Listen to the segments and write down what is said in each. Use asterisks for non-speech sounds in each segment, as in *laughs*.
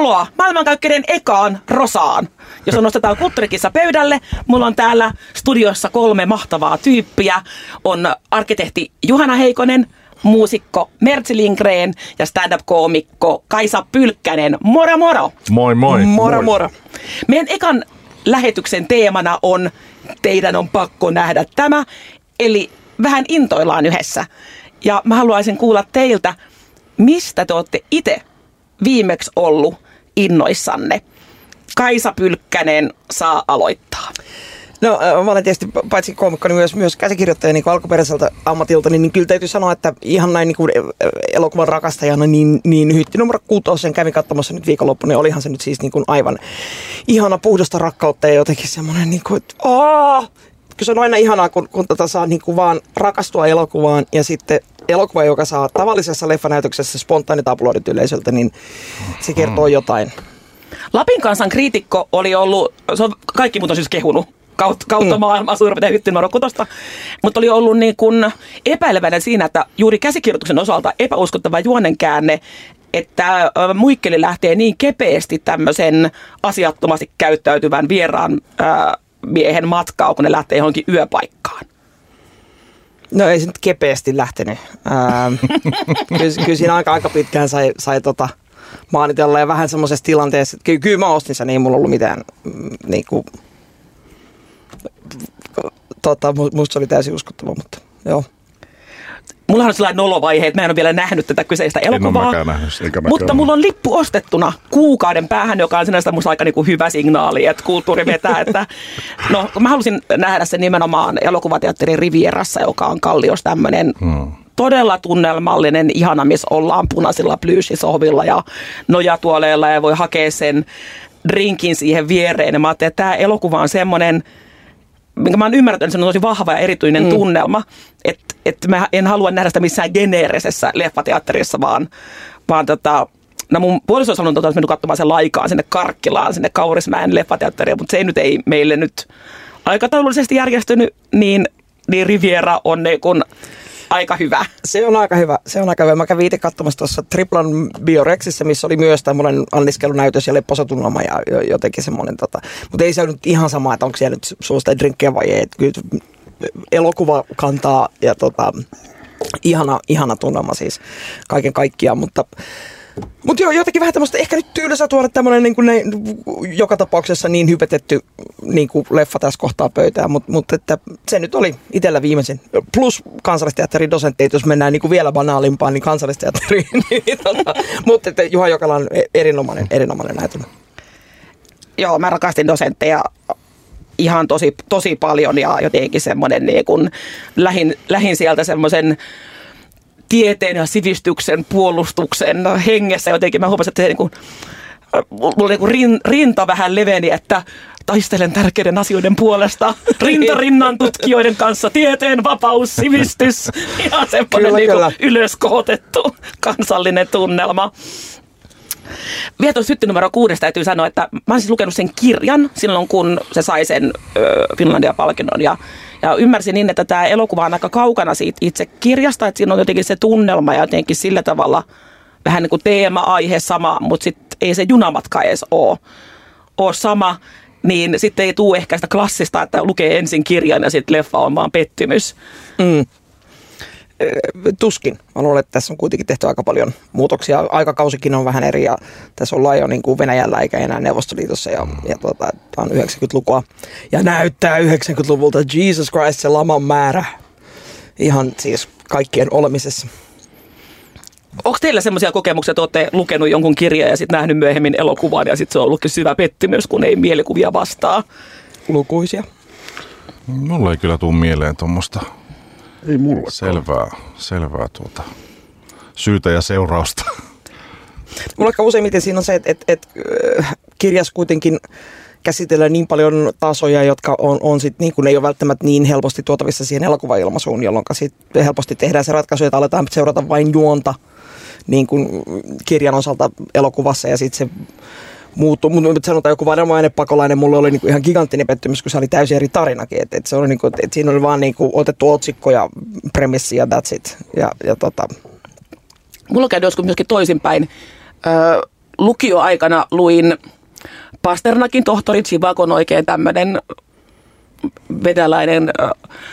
Tervetuloa maailmankaikkeuden ekaan Rosaan. Jos on nostetaan kulttuurikissa pöydälle, mulla on täällä studiossa kolme mahtavaa tyyppiä. On arkkitehti Juhana Heikonen, muusikko Mertsi Lindgren ja stand-up-koomikko Kaisa Pylkkänen. Moro moro! Moi moi. Moro moi. moro. Meidän ekan lähetyksen teemana on Teidän on pakko nähdä tämä, eli vähän intoillaan yhdessä. Ja mä haluaisin kuulla teiltä, mistä te olette itse viimeksi ollut innoissanne. Kaisa Pylkkänen saa aloittaa. No mä olen tietysti paitsi koomikko, niin myös, myös käsikirjoittaja niin alkuperäiseltä ammatilta, niin, niin kyllä täytyy sanoa, että ihan näin niin kuin elokuvan rakastajana, niin, niin hytti numero kuutosen kävin katsomassa nyt viikonloppuna, niin olihan se nyt siis niin kuin aivan ihana puhdasta rakkautta ja jotenkin semmoinen, niin kuin, että aah, kyllä se on aina ihanaa, kun, kun tota saa niin kuin vaan rakastua elokuvaan ja sitten elokuva, joka saa tavallisessa leffanäytöksessä spontaanit aplodit yleisöltä, niin se kertoo jotain. Lapin kansan kriitikko oli ollut, se on kaikki muut on siis kehunut kautta, kautta mm. maailmaa suurin piirtein mutta oli ollut niin kuin epäileväinen siinä, että juuri käsikirjoituksen osalta epäuskottava juonenkäänne, että Muikkeli lähtee niin kepeästi tämmöisen asiattomasti käyttäytyvän vieraan ää, miehen matkaa, kun ne lähtee johonkin yöpaikkaan. No ei se nyt kepeästi lähtenyt. Ää, *laughs* kyllä, kyllä siinä aika, aika pitkään sai, sai tota, maanitella ja vähän semmoisessa tilanteessa, että kyllä, kyllä mä ostin sen, ei mulla ollut mitään mm, niin kuin, tota, musta se oli täysin uskottava, mutta joo. Mulla on sellainen nolovaihe, että mä en ole vielä nähnyt tätä kyseistä elokuvaa. En nähnyt, mutta mulla on lippu ostettuna kuukauden päähän, joka on sinänsä musta aika niinku hyvä signaali, että kulttuuri vetää. että, no, mä halusin nähdä sen nimenomaan elokuvateatterin Rivierassa, joka on Kallios tämmöinen hmm todella tunnelmallinen, ihana, missä ollaan punaisilla plyysisohvilla ja nojatuoleilla ja voi hakea sen drinkin siihen viereen. Ja mä ajattelin, että tämä elokuva on semmoinen, minkä mä oon ymmärtänyt, että se on tosi vahva ja erityinen mm. tunnelma. Että et mä en halua nähdä sitä missään geneerisessä leffateatterissa, vaan, vaan tota, No mun puoliso on sanonut, että olisi mennyt katsomaan sen laikaan sinne Karkkilaan, sinne Kaurismäen leffateatteriin, mutta se ei nyt ei meille nyt aikataulullisesti järjestynyt, niin, niin Riviera on niin kun aika hyvä. Se on aika hyvä. Se on aika hyvä. Mä kävin itse katsomassa tuossa Triplan Biorexissä, missä oli myös tämmöinen anniskelunäytös ja lepposatunnelma ja jotenkin semmoinen. Tota. Mutta ei se ole nyt ihan sama, että onko siellä nyt suosta drinkkejä vai ei. Kyllä elokuva kantaa ja tota, ihana, ihana tunnelma siis kaiken kaikkiaan, mutta mutta joo, jotenkin vähän tämmöistä, ehkä nyt tylsä tuoda tämmöinen niin ne, joka tapauksessa niin hypetetty niin kuin leffa tässä kohtaa pöytään, mutta mut, että se nyt oli itsellä viimeisin. Plus kansallisteatterin dosentti, jos mennään niin kuin vielä banaalimpaan, niin kansallisteatteriin. *laughs* niin, tota, mutta että Juha Jokala on e- erinomainen, erinomainen näytelmä. Joo, mä rakastin dosentteja ihan tosi, tosi paljon ja jotenkin semmoinen niin lähin, lähin sieltä semmoisen tieteen ja sivistyksen puolustuksen hengessä jotenkin. Mä huomasin, että se niin kuin, mulla niin kuin rinta vähän leveni, että taistelen tärkeiden asioiden puolesta *laughs* rinta rinnan tutkijoiden kanssa. Tieteen vapaus, sivistys, *laughs* ihan semmoinen niin ylöskohotettu kansallinen tunnelma. Vielä tuossa numero kuudesta täytyy sanoa, että mä olen siis lukenut sen kirjan silloin, kun se sai sen Finlandia-palkinnon. Ja, ja ymmärsin niin, että tämä elokuva on aika kaukana siitä itse kirjasta, että siinä on jotenkin se tunnelma ja jotenkin sillä tavalla vähän niin kuin teema-aihe sama, mutta sitten ei se junamatka edes ole, ole sama niin sitten ei tule ehkä sitä klassista, että lukee ensin kirjan ja sitten leffa on vaan pettymys. Mm tuskin. Mä luulen, että tässä on kuitenkin tehty aika paljon muutoksia. Aikakausikin on vähän eri ja tässä ollaan jo niin kuin Venäjällä eikä enää Neuvostoliitossa ja, ja tuota, tämä on 90-lukua. Ja näyttää 90-luvulta Jesus Christ se laman määrä ihan siis kaikkien olemisessa. Onko teillä semmoisia kokemuksia, että olette lukenut jonkun kirjan ja sitten nähnyt myöhemmin elokuvan ja sitten se on ollut syvä pettymys, kun ei mielikuvia vastaa? Lukuisia. Mulla ei kyllä tule mieleen tuommoista ei mulle. Selvää, selvää tuota, syytä ja seurausta. *laughs* Mulla ehkä useimmiten siinä on se, että, että, että äh, kirjas kuitenkin käsitellään niin paljon tasoja, jotka on, on sit, niin kuin ei ole välttämättä niin helposti tuotavissa siihen elokuvailmaisuun, jolloin sit helposti tehdään se ratkaisu, että aletaan seurata vain juonta niin kuin kirjan osalta elokuvassa ja sitten se muuttuu. Mutta sanotaan joku vanhemmainen pakolainen, mulle oli niinku ihan giganttinen pettymys, kun se oli täysin eri tarinakin. Et, et se oli niinku, et siinä oli vaan niinku otettu otsikko ja premissi ja that's it. Ja, ja tota. Mulla käy joskus myöskin toisinpäin. Lukioaikana luin Pasternakin tohtori Chivakon oikein tämmöinen venäläinen äh,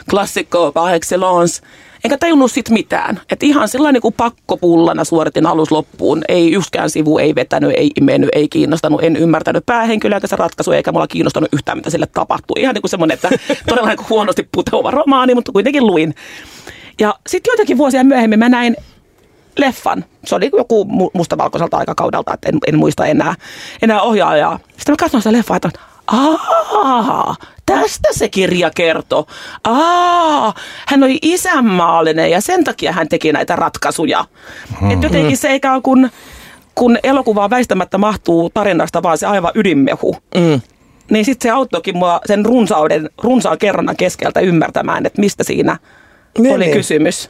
klassikko par excellence. Enkä tajunnut sit mitään. Että ihan sellainen niin pakkopullana suoritin alus loppuun. Ei yksikään sivu, ei vetänyt, ei imennyt, ei kiinnostanut. En ymmärtänyt päähenkilöä se ratkaisu, eikä mulla kiinnostanut yhtään, mitä sille tapahtui. Ihan niin kuin semmoinen, että *laughs* todella niin kuin huonosti putoava romaani, mutta kuitenkin luin. Ja sitten joitakin vuosia myöhemmin mä näin leffan. Se oli joku mustavalkoiselta aikakaudelta, että en, en muista enää, enää ohjaajaa. Sitten mä katsoin sitä leffaa, että Aa, tästä se kirja kertoo. Aa, hän oli isänmaallinen ja sen takia hän teki näitä ratkaisuja. Hmm. Et jotenkin se ikään kuin, kun elokuvaa väistämättä mahtuu tarinasta vaan se aivan ydinmehu. Mm. Niin sitten se auttoikin mua sen runsauden, runsaan kerronnan keskeltä ymmärtämään, että mistä siinä niin, oli niin. kysymys.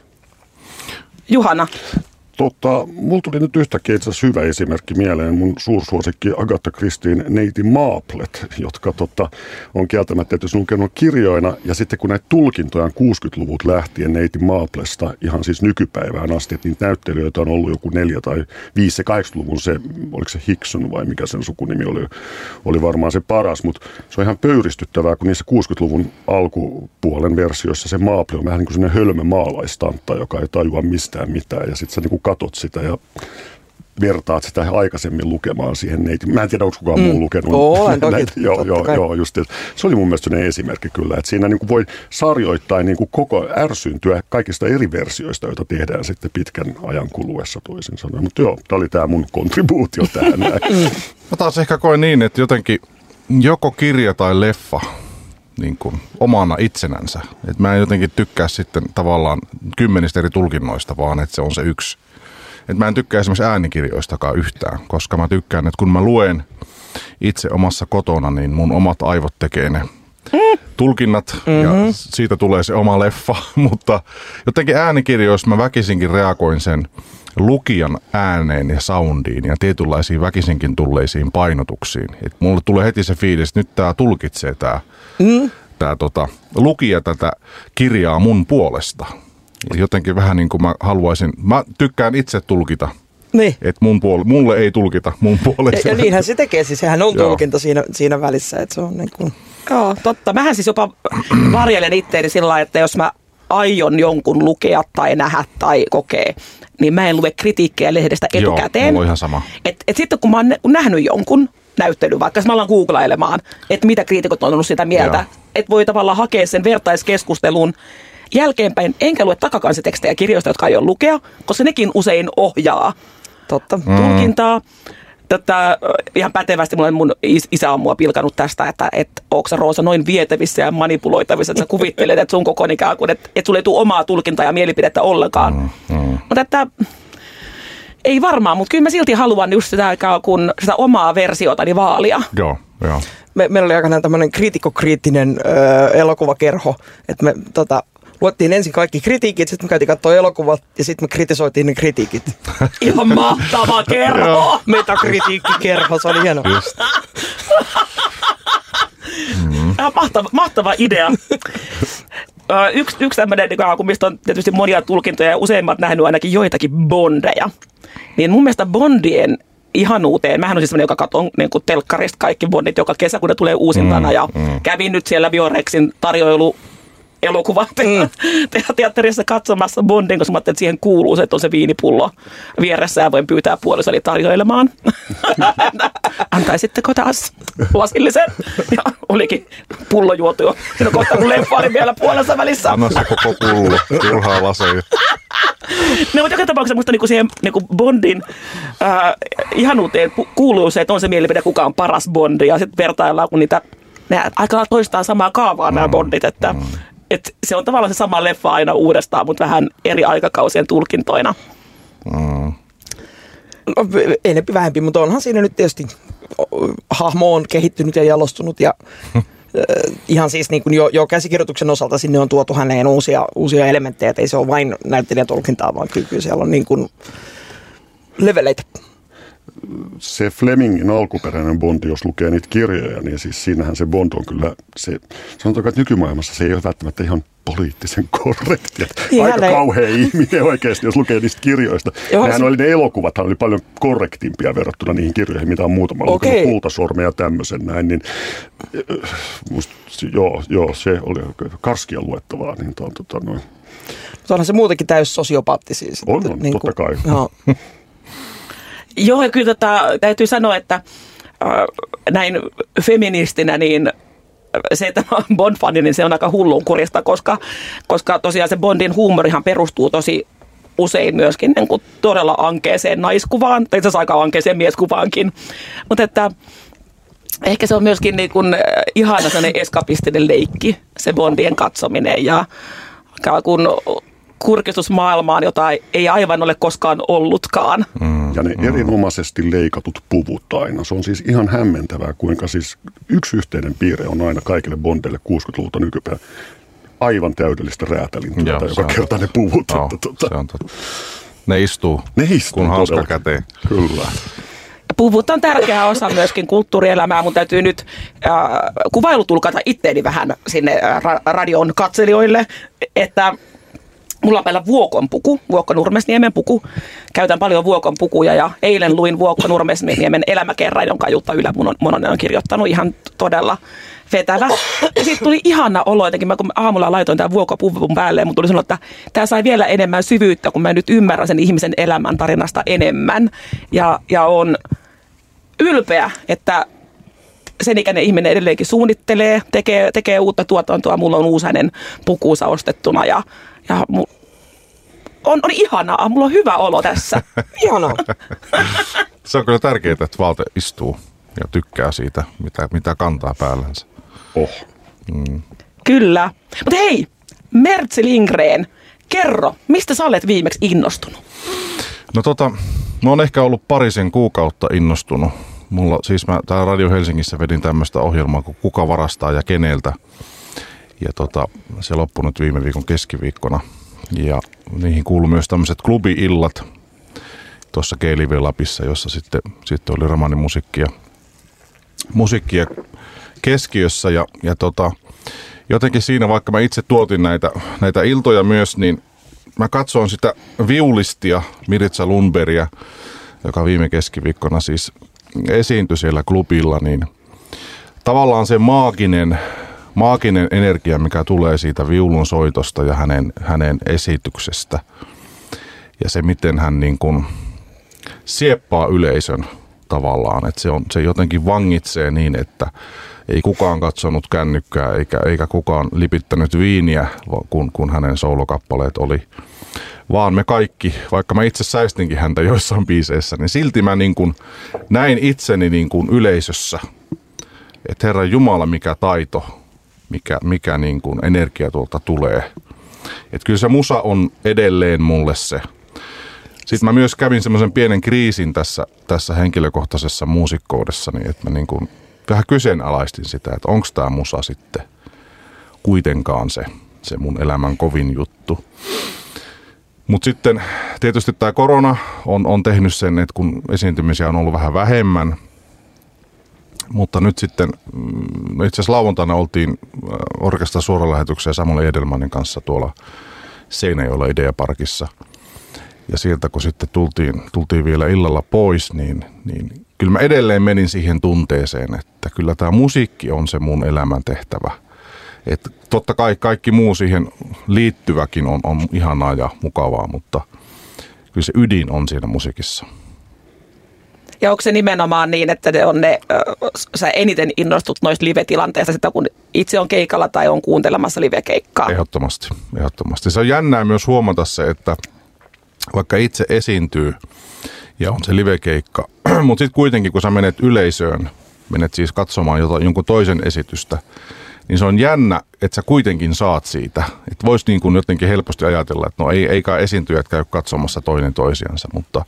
Juhana. Tota, mulla tuli nyt yhtäkkiä itse asiassa hyvä esimerkki mieleen. Mun suursuosikki Agatha Christine neiti Maaplet, jotka tota, on kieltämättä tietysti lukenut kirjoina. Ja sitten kun näitä tulkintoja on 60-luvut lähtien neiti Maaplesta ihan siis nykypäivään asti, että niitä näyttelijöitä on ollut joku neljä tai viisi ja 80-luvun se, oliko se Hickson vai mikä sen sukunimi oli, oli varmaan se paras. Mutta se on ihan pöyristyttävää, kun niissä 60-luvun alkupuolen versioissa se Maaple on vähän niin kuin sellainen hölmö maalaistantta, joka ei tajua mistään mitään. Ja sitten se niin kuin katot sitä ja vertaat sitä aikaisemmin lukemaan siihen neiti. Mä en tiedä, onko kukaan mm. muu lukenut. Olen toki, näitä. Joo, joo, joo, just. Se oli mun mielestä esimerkki kyllä, että siinä niin kuin voi sarjoittain niin kuin koko ärsyntyä kaikista eri versioista, joita tehdään sitten pitkän ajan kuluessa toisin sanoen. Mutta joo, tämä oli tämä mun kontribuutio *laughs* tähän. Mä taas ehkä koen niin, että jotenkin joko kirja tai leffa niin kuin omana itsenänsä. Et mä en jotenkin tykkää sitten tavallaan kymmenistä eri tulkinnoista, vaan että se on se yksi. Et mä en tykkää esimerkiksi äänikirjoistakaan yhtään, koska mä tykkään, että kun mä luen itse omassa kotona, niin mun omat aivot tekee ne tulkinnat mm-hmm. ja siitä tulee se oma leffa, *laughs* mutta jotenkin äänikirjoissa mä väkisinkin reagoin sen lukijan ääneen ja soundiin ja tietynlaisiin väkisinkin tulleisiin painotuksiin. Et mulle tulee heti se fiilis, että nyt tämä tulkitsee tämä mm. tää, tota, lukija tätä kirjaa mun puolesta. Ja jotenkin vähän niin kuin mä haluaisin, mä tykkään itse tulkita niin. Että mun puol- mulle ei tulkita mun puolesta. Ja, ja niinhän se tekee, siis sehän on tulkinta siinä, siinä välissä. Että se on niin kuin... Joo, totta. Mähän siis jopa *clears throat* varjelen itteeni sillä että jos mä aion jonkun lukea tai nähdä tai kokea, niin mä en lue kritiikkejä lehdestä etukäteen. Joo, ihan sama. Et, et sitten kun mä oon nähnyt jonkun näyttely, vaikka mä alan googlailemaan, että mitä kriitikot on ollut sitä mieltä, että voi tavallaan hakea sen vertaiskeskustelun jälkeenpäin, enkä lue takakansitekstejä kirjoista, jotka aion lukea, koska nekin usein ohjaa Totta. Mm. tulkintaa tätä ihan pätevästi mulle mun isä on mua pilkanut tästä, että, että onko Roosa noin vietävissä ja manipuloitavissa, että sä kuvittelet, että sun koko ikään kuin, että, että sulle ei tule omaa tulkintaa ja mielipidettä ollenkaan. Mm, mm. Mutta että ei varmaan, mutta kyllä mä silti haluan just sitä, kun sitä omaa versiotani vaalia. Joo, joo. Me, meillä oli aikanaan tämmöinen kriitikokriittinen öö, elokuvakerho, että me tota, luettiin ensin kaikki kritiikit, sitten me käytiin katsoa elokuvat ja sitten me kritisoitiin ne kritiikit. *laughs* Ihan mahtava *laughs* kerho! Metakritiikkikerho, se oli hieno. Mm. Mahtava, mahtava idea. yksi, yksi tämmöinen, mistä on tietysti monia tulkintoja ja useimmat nähnyt ainakin joitakin bondeja. Niin mun mielestä bondien ihanuuteen. Mähän on siis sellainen, joka katsoo niin telkkarista kaikki bondit joka kesä, kun ne tulee uusintana. Mm, ja mm. kävin nyt siellä Biorexin tarjoilu elokuva mm. teatterissa katsomassa Bondin, koska mä että siihen kuuluu se, että on se viinipullo vieressä ja voin pyytää puolisoni tarjoilemaan. *laughs* Antaisitteko taas lasillisen? Ja olikin pullo juotu jo. Siinä kohta kun leffa oli vielä puolessa välissä. Anna se koko pullo, turhaa laseja. No, mutta joka tapauksessa musta niinku siihen niinku Bondin äh, ihanuuteen kuuluu se, että on se mielipide, kuka on paras Bondi. Ja sitten vertaillaan, kun niitä ne aika toistaan samaa kaavaa nämä mm, Bondit, että mm et se on tavallaan se sama leffa aina uudestaan, mutta vähän eri aikakausien tulkintoina. Mm. No, enempi vähempi, mutta onhan siinä nyt tietysti hahmo on kehittynyt ja jalostunut ja *laughs* ihan siis niin kuin jo, jo käsikirjoituksen osalta sinne on tuotu häneen uusia, uusia elementtejä, että ei se ole vain näyttelijän tulkintaa, vaan kyllä, kyllä siellä on niin kuin leveleitä. Se Flemingin alkuperäinen Bondi, jos lukee niitä kirjoja, niin siis siinähän se Bond on kyllä, se, sanotaan, että nykymaailmassa se ei ole välttämättä ihan poliittisen korrekti. Niin, *laughs* Aika ei- kauhea ihminen oikeasti, jos lukee niistä kirjoista. Joo, Nehän se- oli ne elokuvat, oli paljon korrektimpia verrattuna niihin kirjoihin, mitä on muutama okay. Lukenut, kultasorme ja tämmöisen näin. Niin, äh, musta, joo, joo, se oli karskia luettavaa. Niin, to, tota, noin. Mutta onhan se muutenkin täys sosiopaatti siis. On, on, totta kai. Joo. *laughs* Joo, kyllä tota, täytyy sanoa, että äh, näin feministinä, niin se, että mä oon Bond-fani, niin se on aika hullunkurista, koska, koska tosiaan se Bondin huumorihan perustuu tosi usein myöskin niin kuin todella ankeeseen naiskuvaan, tai itse aika ankeeseen mieskuvaankin. Mutta että ehkä se on myöskin niin kuin ihana sellainen eskapistinen leikki, se Bondien katsominen ja ikään kuin kurkistus maailmaan, jota ei aivan ole koskaan ollutkaan. Mm. Ja ne erinomaisesti leikatut puvut aina. Se on siis ihan hämmentävää, kuinka siis yksi yhteinen piirre on aina kaikille Bondeille 60-luvulta nykypäivä. Aivan täydellistä räätälintyötä, Joo, joka on kertaa ne puvut. Joo, että, tota, se on totta. Ne istuu, ne istuu kun hauska todella. käteen. Kyllä. Puvut on tärkeä osa myöskin kulttuurielämää. Mun täytyy nyt äh, kuvailutulkata itteeni vähän sinne äh, ra- radion katselijoille, että mulla on päällä Vuokon puku, Vuokko Nurmesniemen puku. Käytän paljon Vuokon pukuja ja eilen luin Vuokko Nurmesniemen elämäkerran, jonka Jutta Ylä Mononen on kirjoittanut ihan todella vetävä. Ja siitä tuli ihana olo jotenkin, mä kun aamulla laitoin tämän Vuokko puvun päälle, mutta tuli sanoa, että tämä sai vielä enemmän syvyyttä, kun mä nyt ymmärrän sen ihmisen elämän tarinasta enemmän. Ja, ja on ylpeä, että sen ikäinen ihminen edelleenkin suunnittelee, tekee, tekee uutta tuotantoa. Mulla on uusi hänen pukuunsa ostettuna ja, ja mu, on, on ihanaa. Mulla on hyvä olo tässä. *laughs* Ihanaa. Se on kyllä tärkeää, että Valte istuu ja tykkää siitä, mitä, mitä kantaa päällänsä. Oh. Kyllä. Mutta hei, Mertsi Lindgren, kerro, mistä sä olet viimeksi innostunut? No tota, mä oon ehkä ollut parisen kuukautta innostunut. Mulla, siis mä täällä Radio Helsingissä vedin tämmöistä ohjelmaa kuin Kuka varastaa ja keneltä. Ja tota, se loppui nyt viime viikon keskiviikkona. Ja niihin kuuluu myös tämmöiset klubi-illat tuossa Keilive Lapissa, jossa sitten, sitten oli romanimusiikkia musiikkia keskiössä. Ja, ja tota, jotenkin siinä, vaikka mä itse tuotin näitä, näitä iltoja myös, niin mä katsoin sitä viulistia Miritsa Lundbergia, joka viime keskiviikkona siis esiintyi siellä klubilla, niin tavallaan se maaginen, maaginen energia, mikä tulee siitä viulun soitosta ja hänen, hänen esityksestä ja se, miten hän niin kuin sieppaa yleisön tavallaan, että se, on, se jotenkin vangitsee niin, että ei kukaan katsonut kännykkää eikä, eikä kukaan lipittänyt viiniä, kun, kun hänen soolokappaleet oli. Vaan me kaikki, vaikka mä itse säistinkin häntä joissain biiseissä, niin silti mä niin kuin näin itseni niin kuin yleisössä. Että Herra Jumala, mikä taito, mikä, mikä niin kuin energia tuolta tulee. Että kyllä se musa on edelleen mulle se. Sitten mä myös kävin semmoisen pienen kriisin tässä, tässä henkilökohtaisessa muusikkoudessani, että mä niin kuin vähän kyseenalaistin sitä, että onko tämä musa sitten kuitenkaan se, se mun elämän kovin juttu. Mutta sitten tietysti tämä korona on, on tehnyt sen, että kun esiintymisiä on ollut vähän vähemmän, mutta nyt sitten, mm, no itse asiassa lauantaina oltiin äh, orkesta suoralähetyksessä Samuel Edelmanin kanssa tuolla Seinäjoella Ideaparkissa. Ja sieltä kun sitten tultiin, tultiin vielä illalla pois, niin, niin kyllä mä edelleen menin siihen tunteeseen, että kyllä tämä musiikki on se mun elämän tehtävä. Et totta kai kaikki muu siihen liittyväkin on, on ihanaa ja mukavaa, mutta kyllä se ydin on siinä musiikissa. Ja onko se nimenomaan niin, että ne on ne, sä eniten innostut noista live-tilanteista sitä, kun itse on keikalla tai on kuuntelemassa live-keikkaa? Ehdottomasti, ehdottomasti. Se on jännää myös huomata se, että vaikka itse esiintyy ja on se livekeikka, *clears throat* mutta sitten kuitenkin kun sä menet yleisöön, menet siis katsomaan jota, jonkun toisen esitystä, niin se on jännä, että sä kuitenkin saat siitä. Että voisi niin kuin jotenkin helposti ajatella, että no ei, ei kai esiintyjät käy katsomassa toinen toisiansa, mutta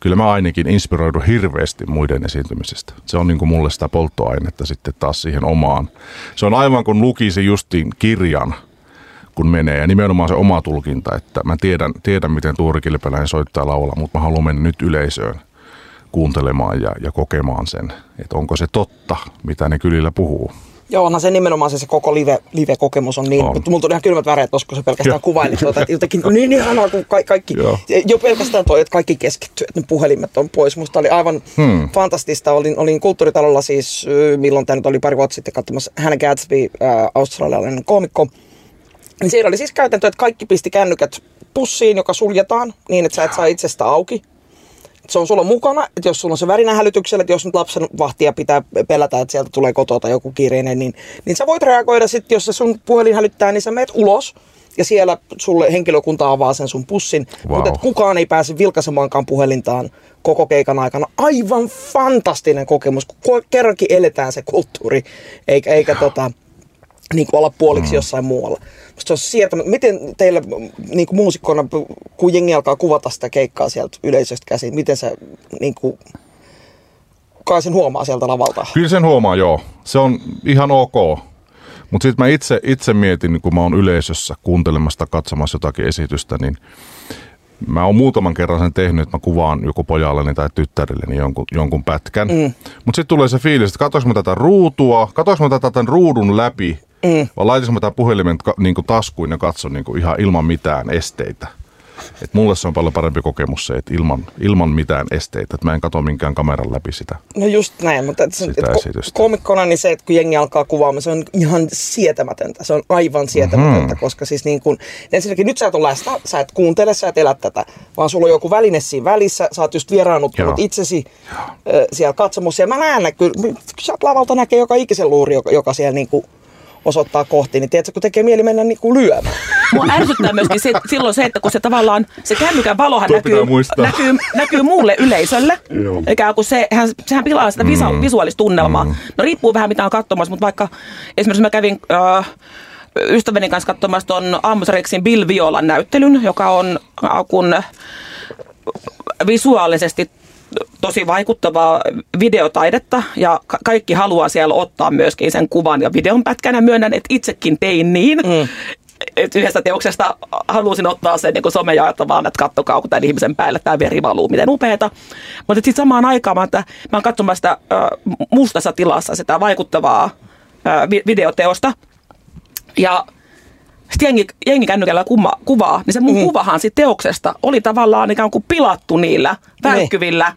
kyllä mä ainakin inspiroidun hirveästi muiden esiintymisestä. Se on niin kuin mulle sitä polttoainetta sitten taas siihen omaan. Se on aivan kuin lukisi justiin kirjan, kun menee. Ja nimenomaan se oma tulkinta, että mä tiedän, tiedän miten Tuuri Kilpeläinen soittaa laulaa, mutta mä haluan mennä nyt yleisöön kuuntelemaan ja, ja kokemaan sen, että onko se totta, mitä ne kylillä puhuu. Joo, onhan se nimenomaan se, se koko live, live-kokemus on niin, On. mutta mulla tuli ihan kylmät väreet kun se pelkästään kuvaili tuota, että jotenkin *laughs* niin ihanaa, kun ka- kaikki, Joo. jo pelkästään toi, että kaikki keskittyy, että ne puhelimet on pois. Musta oli aivan hmm. fantastista. Olin, olin kulttuuritalolla siis, milloin tämä nyt oli pari vuotta sitten katsomassa Hannah Gadsby, äh, australialainen koomikko. Niin siellä oli siis käytäntö, että kaikki pisti kännykät pussiin, joka suljetaan niin, että sä et saa itsestä auki. Se on sulla mukana, että jos sulla on se värinä hälytyksellä, että jos nyt lapsen vahtia pitää pelätä, että sieltä tulee kotoa tai joku kiireinen, niin, niin sä voit reagoida sitten, jos se sun puhelin hälyttää, niin sä meet ulos ja siellä sulle henkilökunta avaa sen sun pussin, Wow. mutta kukaan ei pääse vilkaisemaankaan puhelintaan koko keikan aikana. Aivan fantastinen kokemus, kun kerrankin eletään se kulttuuri, eikä, eikä tota, niin kuin olla puoliksi mm. jossain muualla. Musta se on sietämättä. Miten teillä niin kuin muusikkona, kun jengi alkaa kuvata sitä keikkaa sieltä yleisöstä käsin, miten se niin kuin, kai sen huomaa sieltä lavalta? Kyllä sen huomaa, joo. Se on ihan ok. Mutta sitten mä itse, itse mietin, niin kun mä oon yleisössä kuuntelemassa, katsomassa jotakin esitystä, niin mä oon muutaman kerran sen tehnyt, että mä kuvaan joku pojalleni tai tyttärilleni jonkun, jonkun pätkän. Mm. Mutta sitten tulee se fiilis, että katsoinko mä tätä ruutua, katsoinko mä tätä tämän ruudun läpi, mm. vai laitinko mä tämän puhelimen niin kuin taskuin ja katson niin kuin ihan ilman mitään esteitä. Et mulle se on paljon parempi kokemus se, että ilman, ilman mitään esteitä, että mä en katso minkään kameran läpi sitä. No just näin, mutta et, et, ko- komikkona niin se, että kun jengi alkaa kuvaamaan, se on ihan sietämätöntä. Se on aivan sietämätöntä, mm. koska siis niin kun, ensinnäkin nyt sä et ole läsnä, sä et kuuntele, sä et elä tätä, vaan sulla on joku väline siinä välissä, sä oot just vieraannuttanut Joo. itsesi ö, siellä katsomossa. Ja mä näen, nä- kyllä, sieltä lavalta näkee joka ikisen luuri, joka, joka siellä niin kuin osoittaa kohti, niin tiedätkö, kun tekee mieli mennä niin kuin lyömään. Mua ärsyttää myöskin se, silloin se, että kun se tavallaan, se kännykän valohan Tuo näkyy, näkyy, näkyy muulle yleisölle. Joo. Eikä kun se, hän, sehän pilaa sitä visa, Mm. visuaalista tunnelmaa. No riippuu vähän mitä on katsomassa, mutta vaikka esimerkiksi mä kävin äh, ystäväni kanssa katsomassa ton Amos Rexin Bill Violan näyttelyn, joka on äh, kun visuaalisesti tosi vaikuttavaa videotaidetta ja ka- kaikki haluaa siellä ottaa myöskin sen kuvan ja videon pätkänä. Myönnän, että itsekin tein niin. Mm. Et yhdestä teoksesta halusin ottaa sen niin somejaetta vaan, että kattokaa, kun tämän ihmisen päälle tämä veri valuu, miten upeeta. Mutta sitten samaan aikaan mä, että mä oon katsomassa sitä äh, mustassa tilassa sitä vaikuttavaa äh, vi- videoteosta. Ja sitten jengi, jengi kännykällä kuma, kuvaa, niin se mun mm. kuvahan siitä teoksesta oli tavallaan ikään kuin pilattu niillä välkkyvillä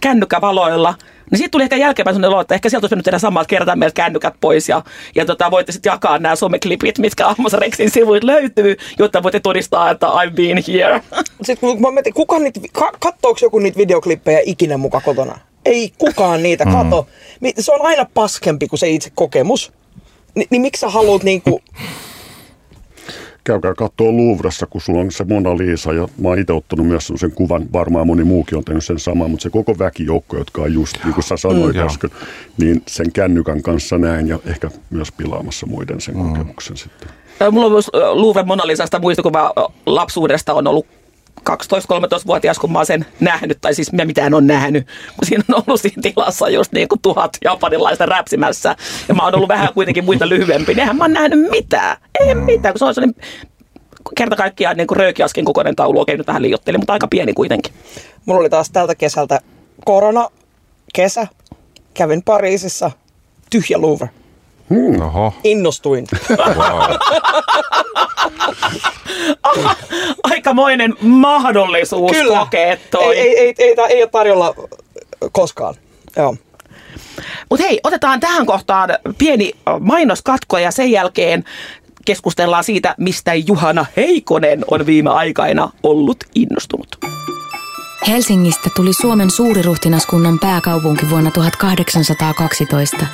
kännykkävaloilla. Niin siitä tuli ehkä jälkeenpäin sellainen olo, että ehkä sieltä olisi mennyt tehdä samaa, että kerätään meiltä kännykät pois ja, ja tota, voitte sitten jakaa nämä someklipit, mitkä Amos Rexin sivuilta löytyy, jotta voitte todistaa, että I've been here. *laughs* Sitten kun mä mietin, kuka niitä, ka, kattooko joku niitä videoklippejä ikinä muka kotona? Ei kukaan niitä kato. Mi- Se on aina paskempi kuin se itse kokemus. Ni, niin miksi sä haluat niinku... Käykää katsoa Louvressa, kun sulla on se Mona Lisa, ja mä oon itse ottanut myös sen kuvan, varmaan moni muukin on tehnyt sen saman, mutta se koko väkijoukko, jotka on just, niin kuin sä sanoit Mm, äsken, niin sen kännykän kanssa näin, ja ehkä myös pilaamassa muiden sen Mm. kokemuksen sitten. Mulla on myös ö, Louvre Mona Lisasta muistikuva ö, lapsuudesta on ollut 12-13-vuotias, kun mä oon sen nähnyt, tai siis mä mitään on nähnyt, kun siinä on ollut siinä tilassa just niin kuin tuhat japanilaista räpsimässä, ja mä oon ollut vähän kuitenkin muita lyhyempi, niin eihän mä oon nähnyt mitään, ei mitään, kun se on sellainen kerta kaikkiaan niin kuin kokoinen taulu, okei nyt vähän liiottelin, mutta aika pieni kuitenkin. Mulla oli taas tältä kesältä korona, kesä, kävin Pariisissa, tyhjä Louvre. Oho, Innostuin. wow. *laughs* Aikamoinen mahdollisuus kokea toi. Ei, ei, ei, ei, ei, ole tarjolla koskaan. Joo. Mutta hei, otetaan tähän kohtaan pieni mainoskatko ja sen jälkeen keskustellaan siitä, mistä Juhana Heikonen on viime aikaina ollut innostunut. Helsingistä tuli Suomen suuriruhtinaskunnan pääkaupunki vuonna 1812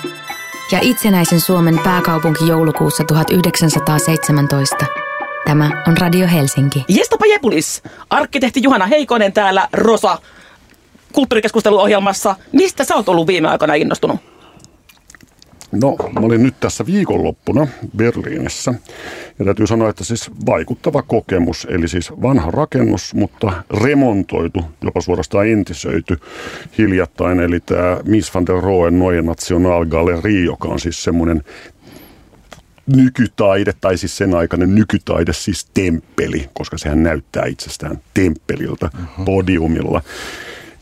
ja itsenäisen Suomen pääkaupunki joulukuussa 1917. Tämä on Radio Helsinki. Jestapa Jepulis, arkkitehti Juhana Heikonen täällä Rosa kulttuurikeskusteluohjelmassa. Mistä sä oot ollut viime aikoina innostunut? No, mä olin nyt tässä viikonloppuna Berliinissä. Ja täytyy sanoa, että siis vaikuttava kokemus, eli siis vanha rakennus, mutta remontoitu, jopa suorastaan entisöity hiljattain. Eli tämä Mies van der Rohe Neue Nationalgalerie, joka on siis semmoinen nykytaide, tai siis sen aikainen nykytaide, siis temppeli, koska sehän näyttää itsestään temppeliltä podiumilla.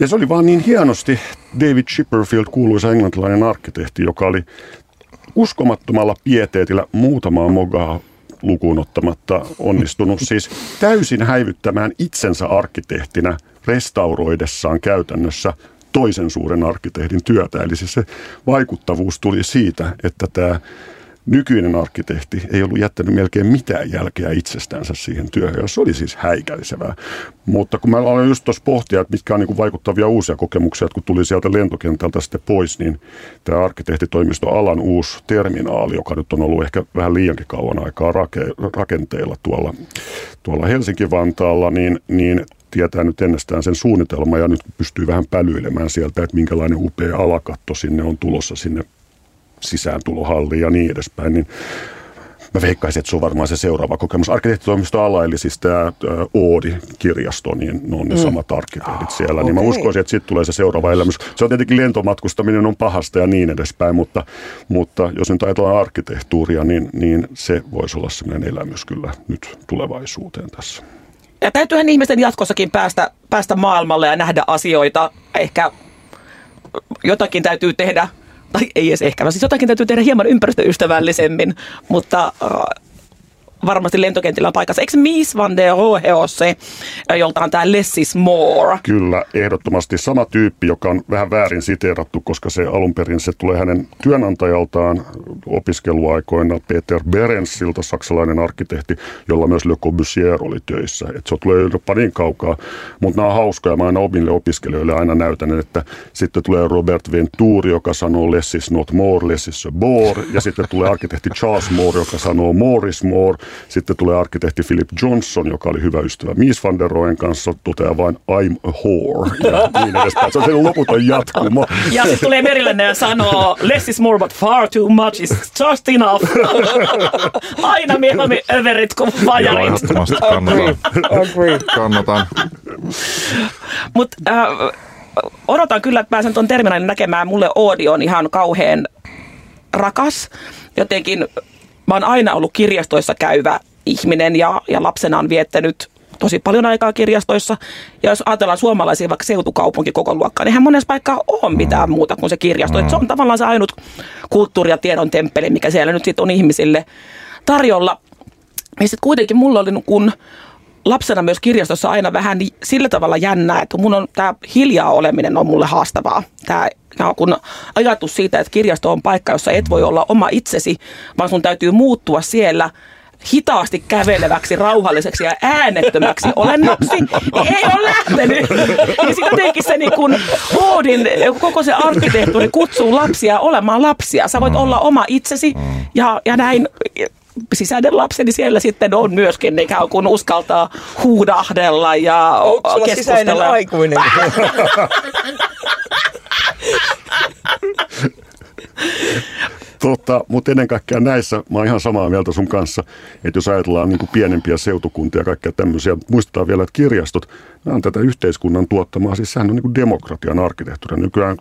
Ja se oli vaan niin hienosti David Chipperfield, kuuluisa englantilainen arkkitehti, joka oli uskomattomalla pieteetillä muutamaa mogaa lukuun ottamatta onnistunut siis täysin häivyttämään itsensä arkkitehtinä restauroidessaan käytännössä toisen suuren arkkitehdin työtä. Eli siis se vaikuttavuus tuli siitä, että tämä nykyinen arkkitehti ei ollut jättänyt melkein mitään jälkeä itsestänsä siihen työhön, ja se oli siis häikäisevää. Mutta kun mä aloin just tuossa pohtia, että mitkä on niin vaikuttavia uusia kokemuksia, että kun tuli sieltä lentokentältä sitten pois, niin tämä arkkitehtitoimisto Alan uusi terminaali, joka nyt on ollut ehkä vähän liiankin kauan aikaa rake- rakenteilla tuolla, tuolla Helsinki-Vantaalla, niin, niin tietää nyt ennestään sen suunnitelma ja nyt pystyy vähän pälyilemään sieltä, että minkälainen upea alakatto sinne on tulossa sinne sisääntulohalliin ja niin edespäin, niin mä veikkaisin, että se on varmaan se seuraava kokemus. Arkkitehtitoimisto alla, eli siis tämä Oodi-kirjasto, niin ne on ne mm. samat arkkitehdit siellä. Okay. Niin mä uskoisin, että sitten tulee se seuraava elämys. Se on tietenkin lentomatkustaminen on pahasta ja niin edespäin, mutta, mutta jos nyt ajatellaan arkkitehtuuria, niin, niin se voisi olla sellainen elämys kyllä nyt tulevaisuuteen tässä. Ja täytyyhän ihmisten jatkossakin päästä, päästä maailmalle ja nähdä asioita. Ehkä jotakin täytyy tehdä tai ei edes ehkä, siis jotakin täytyy tehdä hieman ympäristöystävällisemmin, mutta äh, varmasti lentokentillä paikassa. Eikö Mies van der Rohe ole se, jolta on tämä less is more? Kyllä, ehdottomasti sama tyyppi, joka on vähän väärin siteerattu, koska se alun perin se tulee hänen työnantajaltaan opiskeluaikoina Peter Berensilta, saksalainen arkkitehti, jolla myös Le Corbusier oli töissä. Et se tulee jopa niin kaukaa, mutta nämä on hauskoja. Mä aina omille opiskelijoille aina näytän, että sitten tulee Robert Venturi, joka sanoo less is not more, less is a bore, ja sitten tulee arkkitehti Charles Moore, joka sanoo more is more, sitten tulee arkkitehti Philip Johnson, joka oli hyvä ystävä Mies van der Rohen kanssa, toteaa vain I'm a whore *laughs* ja niin edespäin. Se on se loputon jatkumo. *laughs* Ja sitten tulee Merilenne ja sanoo less is more but far too much is just enough. *laughs* Aina mieluummin överit kuin vajarit. Joo, kannatan. kannatan. Mutta äh, odotan kyllä, että pääsen tuon terminaalin näkemään. Mulle Oodi on ihan kauhean rakas. Jotenkin mä oon aina ollut kirjastoissa käyvä ihminen ja, ja lapsena on viettänyt tosi paljon aikaa kirjastoissa. Ja jos ajatellaan suomalaisia vaikka seutukaupunki koko luokkaa, niin eihän monessa paikkaa ole mitään mm. muuta kuin se kirjasto. Mm. se on tavallaan se ainut kulttuuri- ja tiedon temppeli, mikä siellä nyt sitten on ihmisille tarjolla. Ja sitten kuitenkin mulla oli kun lapsena myös kirjastossa aina vähän sillä tavalla jännää, että mun on tämä hiljaa oleminen on mulle haastavaa. Tämä kun ajatus siitä, että kirjasto on paikka, jossa et voi olla oma itsesi, vaan sun täytyy muuttua siellä hitaasti käveleväksi, rauhalliseksi ja äänettömäksi olennoksi, niin ei ole lähtenyt. Ja sitten jotenkin se niin kuin Oodin, koko se arkkitehtuuri kutsuu lapsia olemaan lapsia. Sä voit olla oma itsesi ja, ja näin sisäinen lapseni siellä sitten on myöskin ikään kuin uskaltaa huudahdella ja Onko keskustella. aikuinen? *laughs* Totta, mutta ennen kaikkea näissä mä oon ihan samaa mieltä sun kanssa, että jos ajatellaan niin kuin pienempiä seutukuntia ja kaikkea tämmöisiä, muistetaan vielä, että kirjastot, nämä on tätä yhteiskunnan tuottamaa, siis sehän on niin kuin demokratian arkkitehtuuri. Nykyään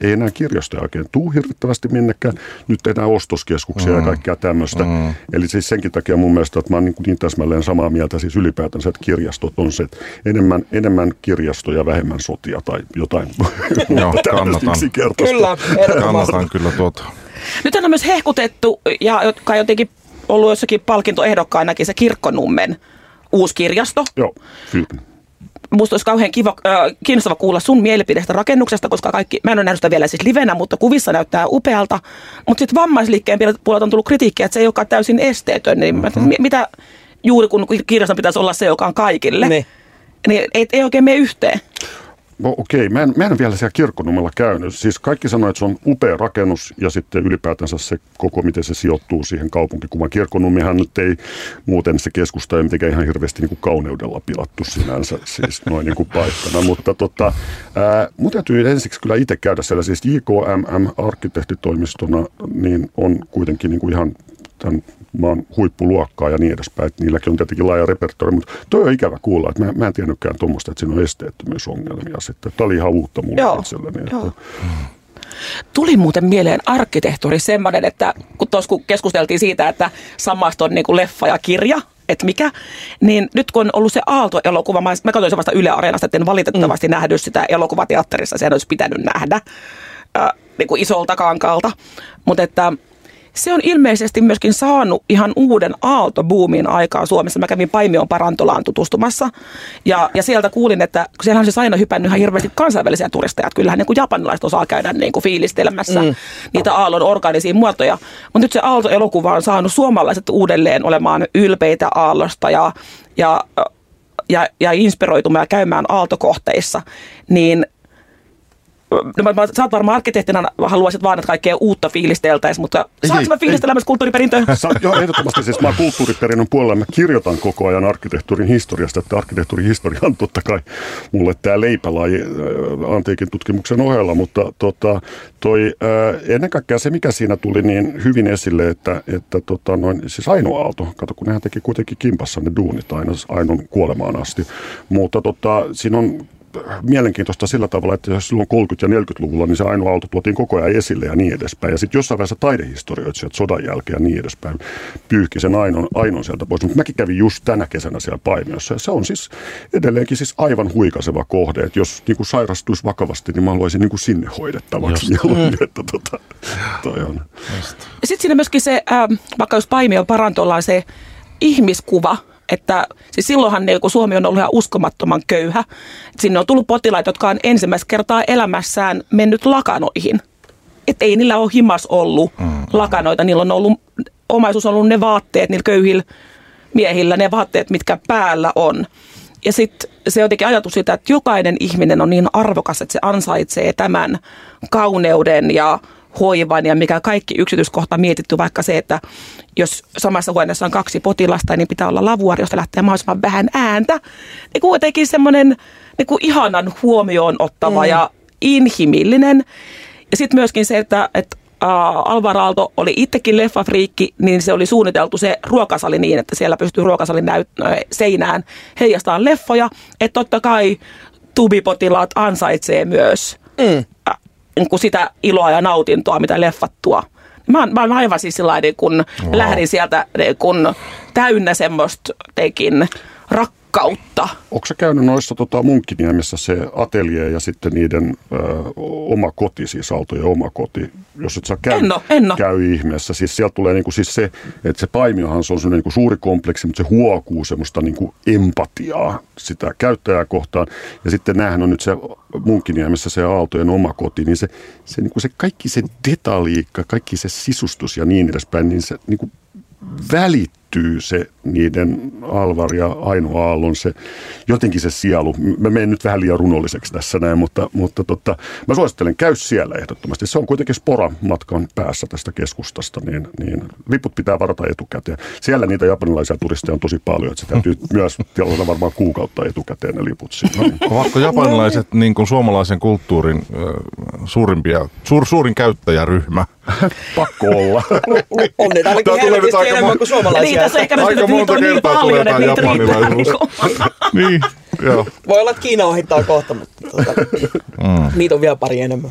ei enää kirjastoja oikein tuu hirvittävästi minnekään. Nyt tehdään ostoskeskuksia mm. ja kaikkea tämmöistä. Mm. Eli siis senkin takia mun mielestä, että mä oon niin, niin täsmälleen samaa mieltä siis ylipäätänsä, että kirjastot on se, että enemmän, enemmän kirjastoja, vähemmän sotia tai jotain. *laughs* Joo, kannatan. Kyllä, kannatan kyllä tuota. Nyt on myös hehkutettu, ja jotka jotenkin ollut jossakin palkintoehdokkainakin se Kirkkonummen uusi kirjasto. Joo, musta olisi kauhean kiva, äh, kiinnostava kuulla sun mielipidestä rakennuksesta, koska kaikki, mä en ole nähnyt sitä vielä siis livenä, mutta kuvissa näyttää upealta. Mutta sitten vammaisliikkeen puolelta on tullut kritiikkiä, että se ei olekaan täysin esteetön. Niin mm-hmm. mitä juuri kun kirjaston pitäisi olla se, joka on kaikille, ne. niin ei, ei oikein mene yhteen. No, okei, mä en, mä en vielä siellä kirkkonummella käynyt. Siis kaikki sanoo, että se on upea rakennus ja sitten ylipäätänsä se koko, miten se sijoittuu siihen kaupunkikuvaan. Kirkkonummihan nyt ei muuten se keskusta ei mitenkään ihan hirveästi niin kuin kauneudella pilattu sinänsä siis noin niin kuin paikkana. Mutta tota, ää, mun täytyy ensiksi kyllä itse käydä siellä. Siis JKMM arkkitehtitoimistona niin on kuitenkin niin kuin ihan tämän maan huippuluokkaa ja niin edespäin. Että niilläkin on tietenkin laaja repertori, mutta toi on ikävä kuulla, että mä, mä en tiennytkään tuommoista, että siinä on esteettömyysongelmia sitten. Tämä oli ihan uutta mulle Joo. itselleni. Että... Tuli muuten mieleen arkkitehtuuri semmoinen, että kun tuossa kun keskusteltiin siitä, että samasta on niin kuin leffa ja kirja, että mikä, niin nyt kun on ollut se Aalto-elokuva, mä, mä katsoin se vasta Yle Areenasta, että en valitettavasti mm. nähnyt sitä elokuvateatterissa, sen olisi pitänyt nähdä äh, niin kuin isolta kankalta, mutta että se on ilmeisesti myöskin saanut ihan uuden aaltobuumin aikaa Suomessa. Mä kävin Paimion parantolaan tutustumassa ja, ja sieltä kuulin, että siellä on siis aina hypännyt ihan hirveästi kansainvälisiä turisteja. Että kyllähän niin kuin japanilaiset osaa käydä niin kuin fiilistelemässä mm. niitä aallon organisia muotoja. Mutta nyt se aalto-elokuva on saanut suomalaiset uudelleen olemaan ylpeitä aallosta ja, ja ja, ja inspiroitumaan käymään aaltokohteissa, niin no, mä, mä, sä oot varmaan arkkitehtina haluaisit vaan, että kaikkea uutta fiilisteltäisiin, mutta saanko mä fiilistellä myös kulttuuriperintöä? Sa, joo, ehdottomasti. Siis mä kulttuuriperinnön puolella. Mä kirjoitan koko ajan arkkitehtuurin historiasta, että arkkitehtuurin historia on totta kai mulle tämä leipälaji äh, antiikin tutkimuksen ohella, mutta tota, toi, äh, ennen kaikkea se, mikä siinä tuli niin hyvin esille, että, että tota, noin, siis Aino Aalto, kato kun nehän teki kuitenkin kimpassa ne duunit aina, Ainon kuolemaan asti, mutta tota, siinä on mielenkiintoista sillä tavalla, että jos silloin 30- ja 40-luvulla, niin se ainoa auto tuotiin koko ajan esille ja niin edespäin. Ja sitten jossain vaiheessa taidehistorioitsijat sodan jälkeen ja niin edespäin pyyhki sen ainon, ainon sieltä pois. Mutta mäkin kävin just tänä kesänä siellä Paimiossa ja se on siis edelleenkin siis aivan huikaseva kohde. Että jos niin kuin sairastuisi vakavasti, niin mä haluaisin niin kuin sinne hoidettavaksi. Mm. että tota, toi on. Sitten siinä myöskin se, äh, vaikka jos Paimio parantolla se ihmiskuva, että siis silloinhan niin, kun Suomi on ollut ihan uskomattoman köyhä. Sinne on tullut potilaita, jotka on ensimmäistä kertaa elämässään mennyt lakanoihin. Että ei niillä ole himas ollut mm. lakanoita. Niillä on ollut, omaisuus on ollut ne vaatteet niillä köyhillä miehillä, ne vaatteet, mitkä päällä on. Ja sitten se jotenkin ajatus siitä, että jokainen ihminen on niin arvokas, että se ansaitsee tämän kauneuden ja hoivan ja mikä kaikki yksityiskohta mietitty, vaikka se, että jos samassa huoneessa on kaksi potilasta, niin pitää olla lavuari, josta lähtee mahdollisimman vähän ääntä. Niin kuitenkin semmoinen niin kuin ihanan huomioon ottava mm. ja inhimillinen. Ja sitten myöskin se, että, että Alvar Aalto oli itsekin leffafriikki, niin se oli suunniteltu se ruokasali niin, että siellä pystyy ruokasalin näyt- seinään heijastaa leffoja. Että totta kai tubipotilaat ansaitsee myös mm niin kuin sitä iloa ja nautintoa, mitä leffat tuo. Mä oon, mä oon aivan siis sellainen, kun wow. lähdin sieltä kun täynnä semmoista tekin rakkautta. Onko se käynyt noissa tota, Munkkiniemessä se atelje ja sitten niiden ö, oma koti, siis Aaltojen oma koti, jos et saa käy, en ole, en ole. käy ihmeessä. Siis sieltä tulee niinku, siis se, että se paimiohan se on niinku suuri kompleksi, mutta se huokuu semmoista niinku empatiaa sitä käyttäjää kohtaan. Ja sitten näähän on nyt se Munkkiniemessä se Aaltojen oma koti, niin se, se, niinku se kaikki se detaliikka, kaikki se sisustus ja niin edespäin, niin se niinku välittyy se niiden Alvar ja Aino Aallon se, jotenkin se sielu. Mä menen nyt vähän liian runolliseksi tässä näin, mutta, mutta tota, mä suosittelen, käy siellä ehdottomasti. Se on kuitenkin spora matkan päässä tästä keskustasta, niin, niin liput pitää varata etukäteen. Siellä niitä japanilaisia turisteja on tosi paljon, että se täytyy *laughs* myös tilata varmaan kuukautta etukäteen ne liput siinä. *laughs* Ovatko japanilaiset niin kuin suomalaisen kulttuurin suurimpia, suur, suurin käyttäjäryhmä? *laughs* Pakko olla. on ne ainakin helvetisti enemmän kuin suomalaisia. Niin, tässä ehkä aika monta niin kertaa tulee tämä japanilaisuus. *laughs* niin, joo. Voi olla, että Kiina ohittaa kohta, mutta tuota, mm. niitä on vielä pari enemmän.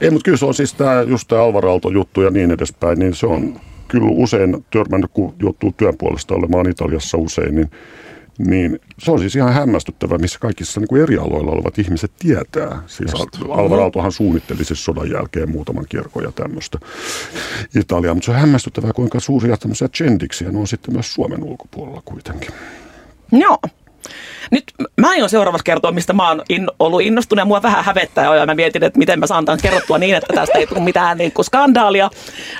Ei, mutta kyllä se on siis tämä, just tämä Alvaralto-juttu ja niin edespäin, niin se on kyllä usein törmännyt, kun joutuu työn puolesta olemaan Italiassa usein, niin niin se on siis ihan hämmästyttävä, missä kaikissa niin kuin eri aloilla olevat ihmiset tietää. Siis Alvar Aaltohan suunnitteli siis sodan jälkeen muutaman kirkon ja tämmöistä Italiaa, mutta se on hämmästyttävää, kuinka suuria tämmöisiä trendiksiä ne on sitten myös Suomen ulkopuolella kuitenkin. Joo. Nyt mä aion seuraavaksi kertoa, mistä mä oon in, ollut innostunut ja mua vähän hävettää jo ja mä mietin, että miten mä saan tämän kerrottua niin, että tästä ei tule mitään niin kuin skandaalia,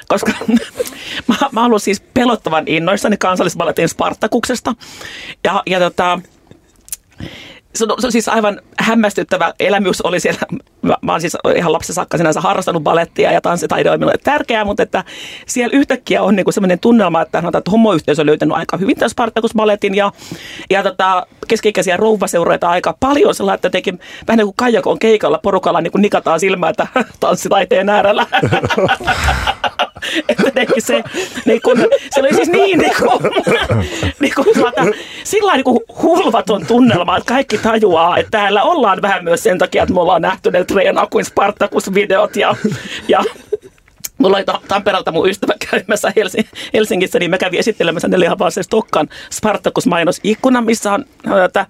koska *laughs* mä, mä ollut siis pelottavan innoissani kansallisballetin Spartakuksesta ja, ja tota, se on, se on siis aivan hämmästyttävä elämys oli siellä. Mä, mä oon siis ihan lapsen saakka sinänsä harrastanut balettia ja tanssitaide on minulle tärkeää, mutta että siellä yhtäkkiä on niinku sellainen tunnelma, että, sanotaan, että homoyhteisö on löytänyt aika hyvin tämän Spartacus-balletin ja, ja tota, keski-ikäisiä rouvaseuroita aika paljon sellainen, että tekin vähän niin kuin Kaijakon keikalla porukalla niin kuin nikataan silmää, että *laughs* tanssitaiteen äärellä. *laughs* että teki se, niin kun, se oli siis niin, niin kun, niin kun, tuota, sillä niin kuin hulvaton tunnelma, että kaikki tajuaa, että täällä ollaan vähän myös sen takia, että me ollaan nähty ne treenaa kuin Spartacus-videot ja, ja Mulla oli Tampereelta mun ystävä käymässä Helsingissä, niin mä kävin esittelemässä neljä se Stokkan Spartakus-mainos ikkuna, missä on tätä,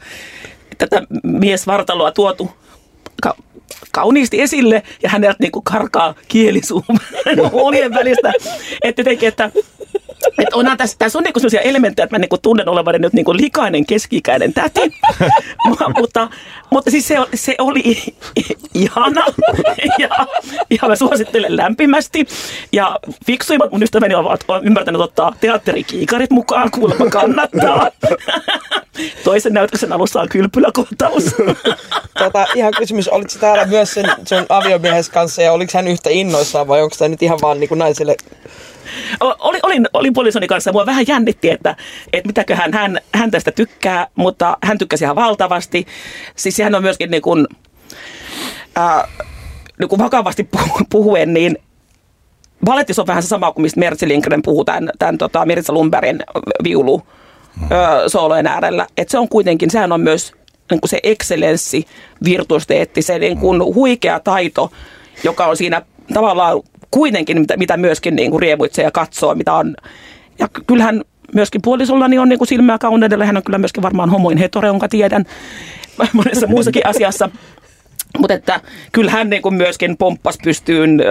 tätä miesvartaloa tuotu ka- kauniisti esille ja häneltä niin kuin karkaa kielisuun *laughs* *laughs* välistä. Että jotenkin, että että onhan tässä, tässä on niinku sellaisia elementtejä, että mä niinku tunnen olevani nyt niinku likainen keskikäinen täti. *laughs* mutta, mutta siis se, se oli *laughs* ihana ja, ja mä suosittelen lämpimästi. Ja fiksuimmat mun ystäväni ovat ymmärtäneet ottaa teatterikiikarit mukaan, kuulemma kannattaa. *laughs* Toisen näytöksen alussa on kylpyläkohtaus. tota, ihan kysymys, olitko täällä myös sen sun aviomiehes kanssa ja oliko hän yhtä innoissaan vai onko tämä nyt ihan vaan niin kuin naisille oli, olin, olin puolisoni kanssa. Mua vähän jännitti, että, että mitäköhän hän, hän tästä tykkää, mutta hän tykkäsi ihan valtavasti. Siis hän on myöskin niin kuin, äh, niin kuin vakavasti puhuen, niin Valettis on vähän se sama kuin mistä Mertsi Lindgren puhuu tämän, tämän tota, Mirza Lumberin viulu soolojen äärellä. Että se on kuitenkin, sehän on myös niin kuin se eksellenssi, virtuosteetti, se niin kuin huikea taito, joka on siinä tavallaan kuitenkin, mitä, mitä myöskin niin kuin riemuitsee ja katsoo, mitä on. Ja kyllähän myöskin puolisollani on niin kuin silmää kauneudella. Hän on kyllä myöskin varmaan homoin hetore, jonka tiedän *laughs* monessa muussakin asiassa. Mutta että kyllähän niin kuin myöskin pomppas pystyyn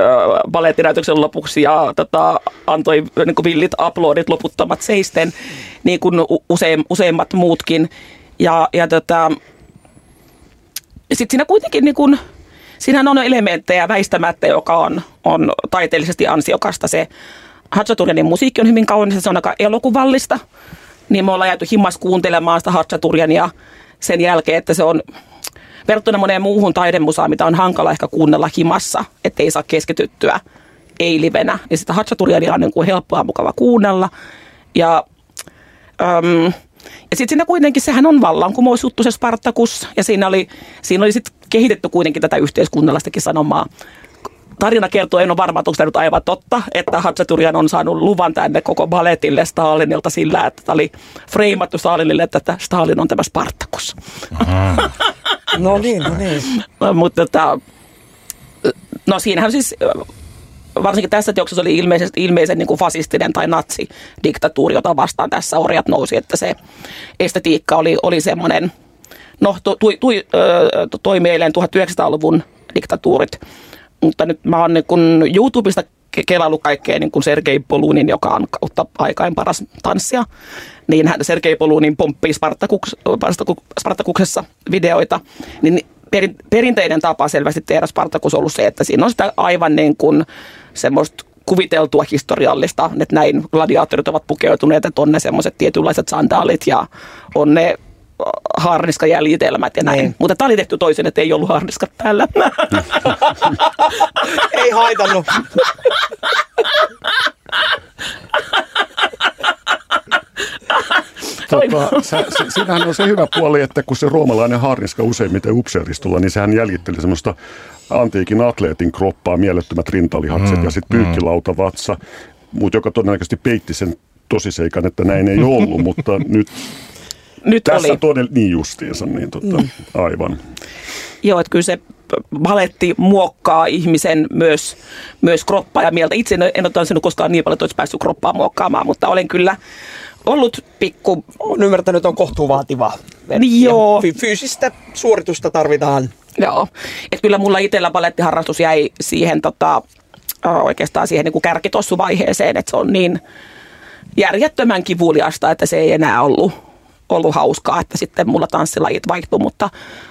balettinäytöksen lopuksi ja tota, antoi niin kuin villit aplodit loputtomat seisten, niin kuin usein, useimmat muutkin. Ja, ja tota, sitten siinä kuitenkin niin kuin, Siinähän on elementtejä väistämättä, joka on, on taiteellisesti ansiokasta. Se Hatsaturianin musiikki on hyvin kaunis, se on aika elokuvallista. Niin me ollaan jääty himmas kuuntelemaan sitä Hatsaturiania sen jälkeen, että se on verrattuna moneen muuhun taidemusaan, mitä on hankala ehkä kuunnella himassa, ettei saa keskityttyä ei livenä. Niin sitä Hatsaturiania on niin kuin helppoa mukava kuunnella. Ja, äm, ja sitten siinä kuitenkin, sehän on vallankumousjuttu se Spartakus, ja siinä oli, siinä oli sitten kehitetty kuitenkin tätä yhteiskunnallistakin sanomaa. Tarina kertoo, en ole varma, onko tämä nyt aivan totta, että Hatsaturian on saanut luvan tänne koko balletille Stalinilta sillä, että tämä oli freimattu Stalinille, että Stalin on tämä Spartakus. *laughs* no niin, no niin. *laughs* Mutta no siinähän siis varsinkin tässä teoksessa oli ilmeisen, ilmeisen niin kuin fasistinen tai natsidiktatuuri, jota vastaan tässä orjat nousi, että se estetiikka oli, oli semmoinen – no, tui, tui, to, toimi eilen 1900-luvun diktatuurit, mutta nyt mä oon niin kun YouTubesta kelailu kaikkea niin kuin Sergei Polunin, joka on kautta aikain paras tanssia, niin hän Sergei Polunin pomppii Spartakuks, Spartakuksessa videoita, niin perin, perinteinen tapa selvästi tehdä Spartakus on ollut se, että siinä on sitä aivan niin kuin semmoista kuviteltua historiallista, että näin gladiaattorit ovat pukeutuneet, että on ne semmoiset tietynlaiset sandaalit ja on ne harniskajäljitelmät ja näin. Niin. Mutta tämä oli tehty toisen, että ei ollut harniskat päällä. *laughs* ei haitannut. Tota, sä, se, siinähän on se hyvä puoli, että kun se roomalainen harniska useimmiten upseeristolla, niin sehän jäljitteli semmoista antiikin atleetin kroppaa, mielettömät rintalihakset mm, ja sitten pyykkilauta vatsa, mutta joka todennäköisesti peitti sen tosiseikan, että näin ei ollut, mutta nyt nyt Tässä oli. todella niin justiinsa, niin tota, mm. aivan. Joo, että kyllä se valetti muokkaa ihmisen myös, myös kroppaa ja mieltä. Itse en ole tanssinut koskaan niin paljon, että olisi päässyt kroppaa muokkaamaan, mutta olen kyllä ollut pikku... Olen ymmärtänyt, että on kohtuu vaativaa. Niin joo. Fyysistä suoritusta tarvitaan. Joo, että kyllä mulla itsellä palettiharrastus jäi siihen tota, oikeastaan siihen niin kuin kärkitossuvaiheeseen, että se on niin järjettömän kivuliasta, että se ei enää ollut ollut hauskaa, että sitten mulla tanssilajit vaihtuu, mutta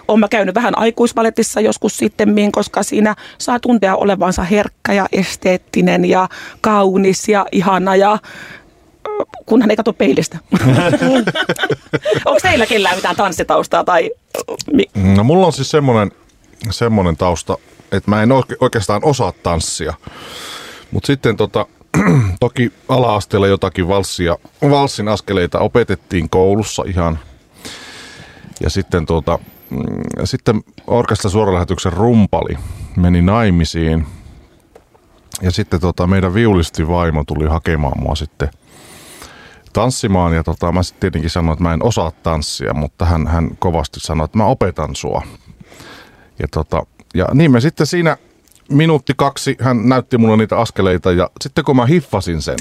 olen mä käynyt vähän aikuisvaletissa joskus sitten, koska siinä saa tuntea olevansa herkkä ja esteettinen ja kaunis ja ihana ja kunhan ei katso peilistä. *laughs* Onko teillä kellään mitään tanssitaustaa? Tai... No mulla on siis semmoinen, semmoinen tausta, että mä en oikeastaan osaa tanssia. Mutta sitten tota, *clears throat* toki ala-asteella jotakin valssia, valssin askeleita opetettiin koulussa ihan. Ja sitten, tuota, mm, sitten orkesta suoralähetyksen rumpali meni naimisiin. Ja sitten tota, meidän viulisti vaimo tuli hakemaan mua sitten tanssimaan. Ja tota, mä sitten tietenkin sanoin, että mä en osaa tanssia, mutta hän, hän kovasti sanoi, että mä opetan sua. Ja, tota, ja niin me sitten siinä minuutti kaksi hän näytti mulle niitä askeleita ja sitten kun mä hiffasin sen,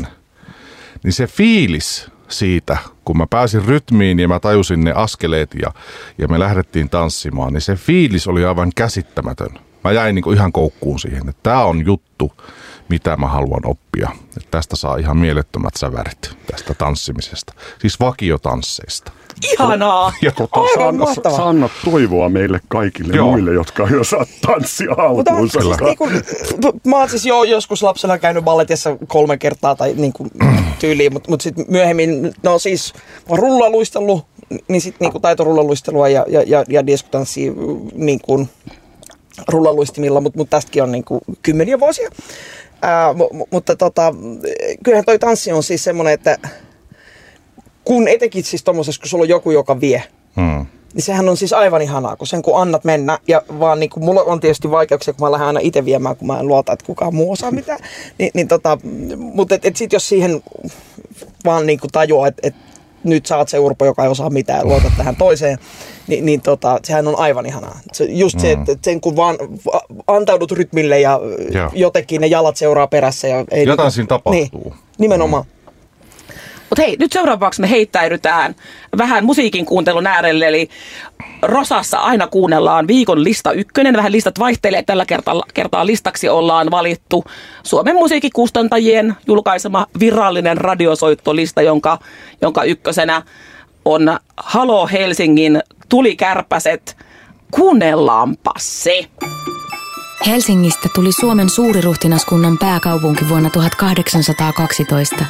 niin se fiilis siitä, kun mä pääsin rytmiin ja mä tajusin ne askeleet ja, ja me lähdettiin tanssimaan, niin se fiilis oli aivan käsittämätön. Mä jäin niin ihan koukkuun siihen, että tämä on juttu, mitä mä haluan oppia. Että tästä saa ihan mielettömät sävärit tästä tanssimisesta. Siis vakiotansseista. Ihanaa! *laughs* Ja, Tota, Aivan Sanna, mahtavaa. Sanna toivoa meille kaikille Joo. muille, jotka ei osaa tanssia Mutta alkuun. siis niinku, mä oon siis jo joskus lapsena käynyt balletissa kolme kertaa tai niinku *clears throat* tyyliin, mutta mut sitten myöhemmin, no siis mä oon rullaluistellut, niin sitten niinku taitorullaluistelua ja, ja, ja, ja diskotanssia niinku rullaluistimilla, mutta mut tästäkin on niinku kymmeniä vuosia. Ää, mu- mutta tota, kyllähän toi tanssi on siis semmoinen, että kun etenkin siis tommosessa, kun sulla on joku, joka vie, mm. niin sehän on siis aivan ihanaa, kun sen kun annat mennä. Ja vaan niin kuin, mulla on tietysti vaikeuksia, kun mä lähden aina itse viemään, kun mä en luota, että kukaan muu osaa mitään. *laughs* Ni, niin tota, mutta et, et sit jos siihen vaan niin kuin tajuaa, että et nyt sä oot se urpo, joka ei osaa mitään ja luotat tähän toiseen, niin, niin tota, sehän on aivan ihanaa. Se, just se, että et sen kun vaan va- antaudut rytmille ja Joo. jotenkin ne jalat seuraa perässä. Ja ei Jotain niinku- siinä tapahtuu. Niin, nimenomaan. Mutta hei, nyt seuraavaksi me heittäydytään vähän musiikin kuuntelun äärelle, eli Rosassa aina kuunnellaan viikon lista ykkönen. Vähän listat vaihtelee. Tällä kertaa, kertaa listaksi ollaan valittu Suomen musiikkikustantajien julkaisema virallinen radiosoittolista, jonka, jonka ykkösenä on Halo Helsingin Tulikärpäset. Kuunnellaanpa se. Helsingistä tuli Suomen suuriruhtinaskunnan pääkaupunki vuonna 1812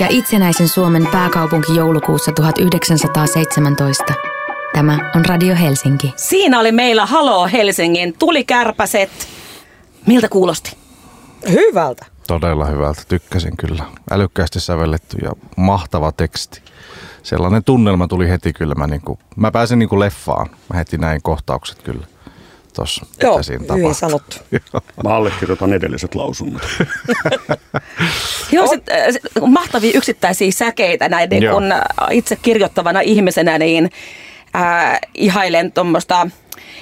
ja itsenäisen Suomen pääkaupunki joulukuussa 1917. Tämä on Radio Helsinki. Siinä oli meillä Halo Helsingin Tulikärpäset. Miltä kuulosti? Hyvältä. Todella hyvältä, tykkäsin kyllä. Älykkäästi sävelletty ja mahtava teksti. Sellainen tunnelma tuli heti kyllä. Mä, niinku, mä pääsin niinku leffaan. Mä heti näin kohtaukset kyllä. Tossa, Joo, hyvin tapahtui. sanottu. Mä allekirjoitan edelliset lausunnot. *laughs* Joo, sit, äh, sit, mahtavia yksittäisiä säkeitä näiden, Joo. kun äh, itse kirjoittavana ihmisenä niin äh, ihailen tuommoista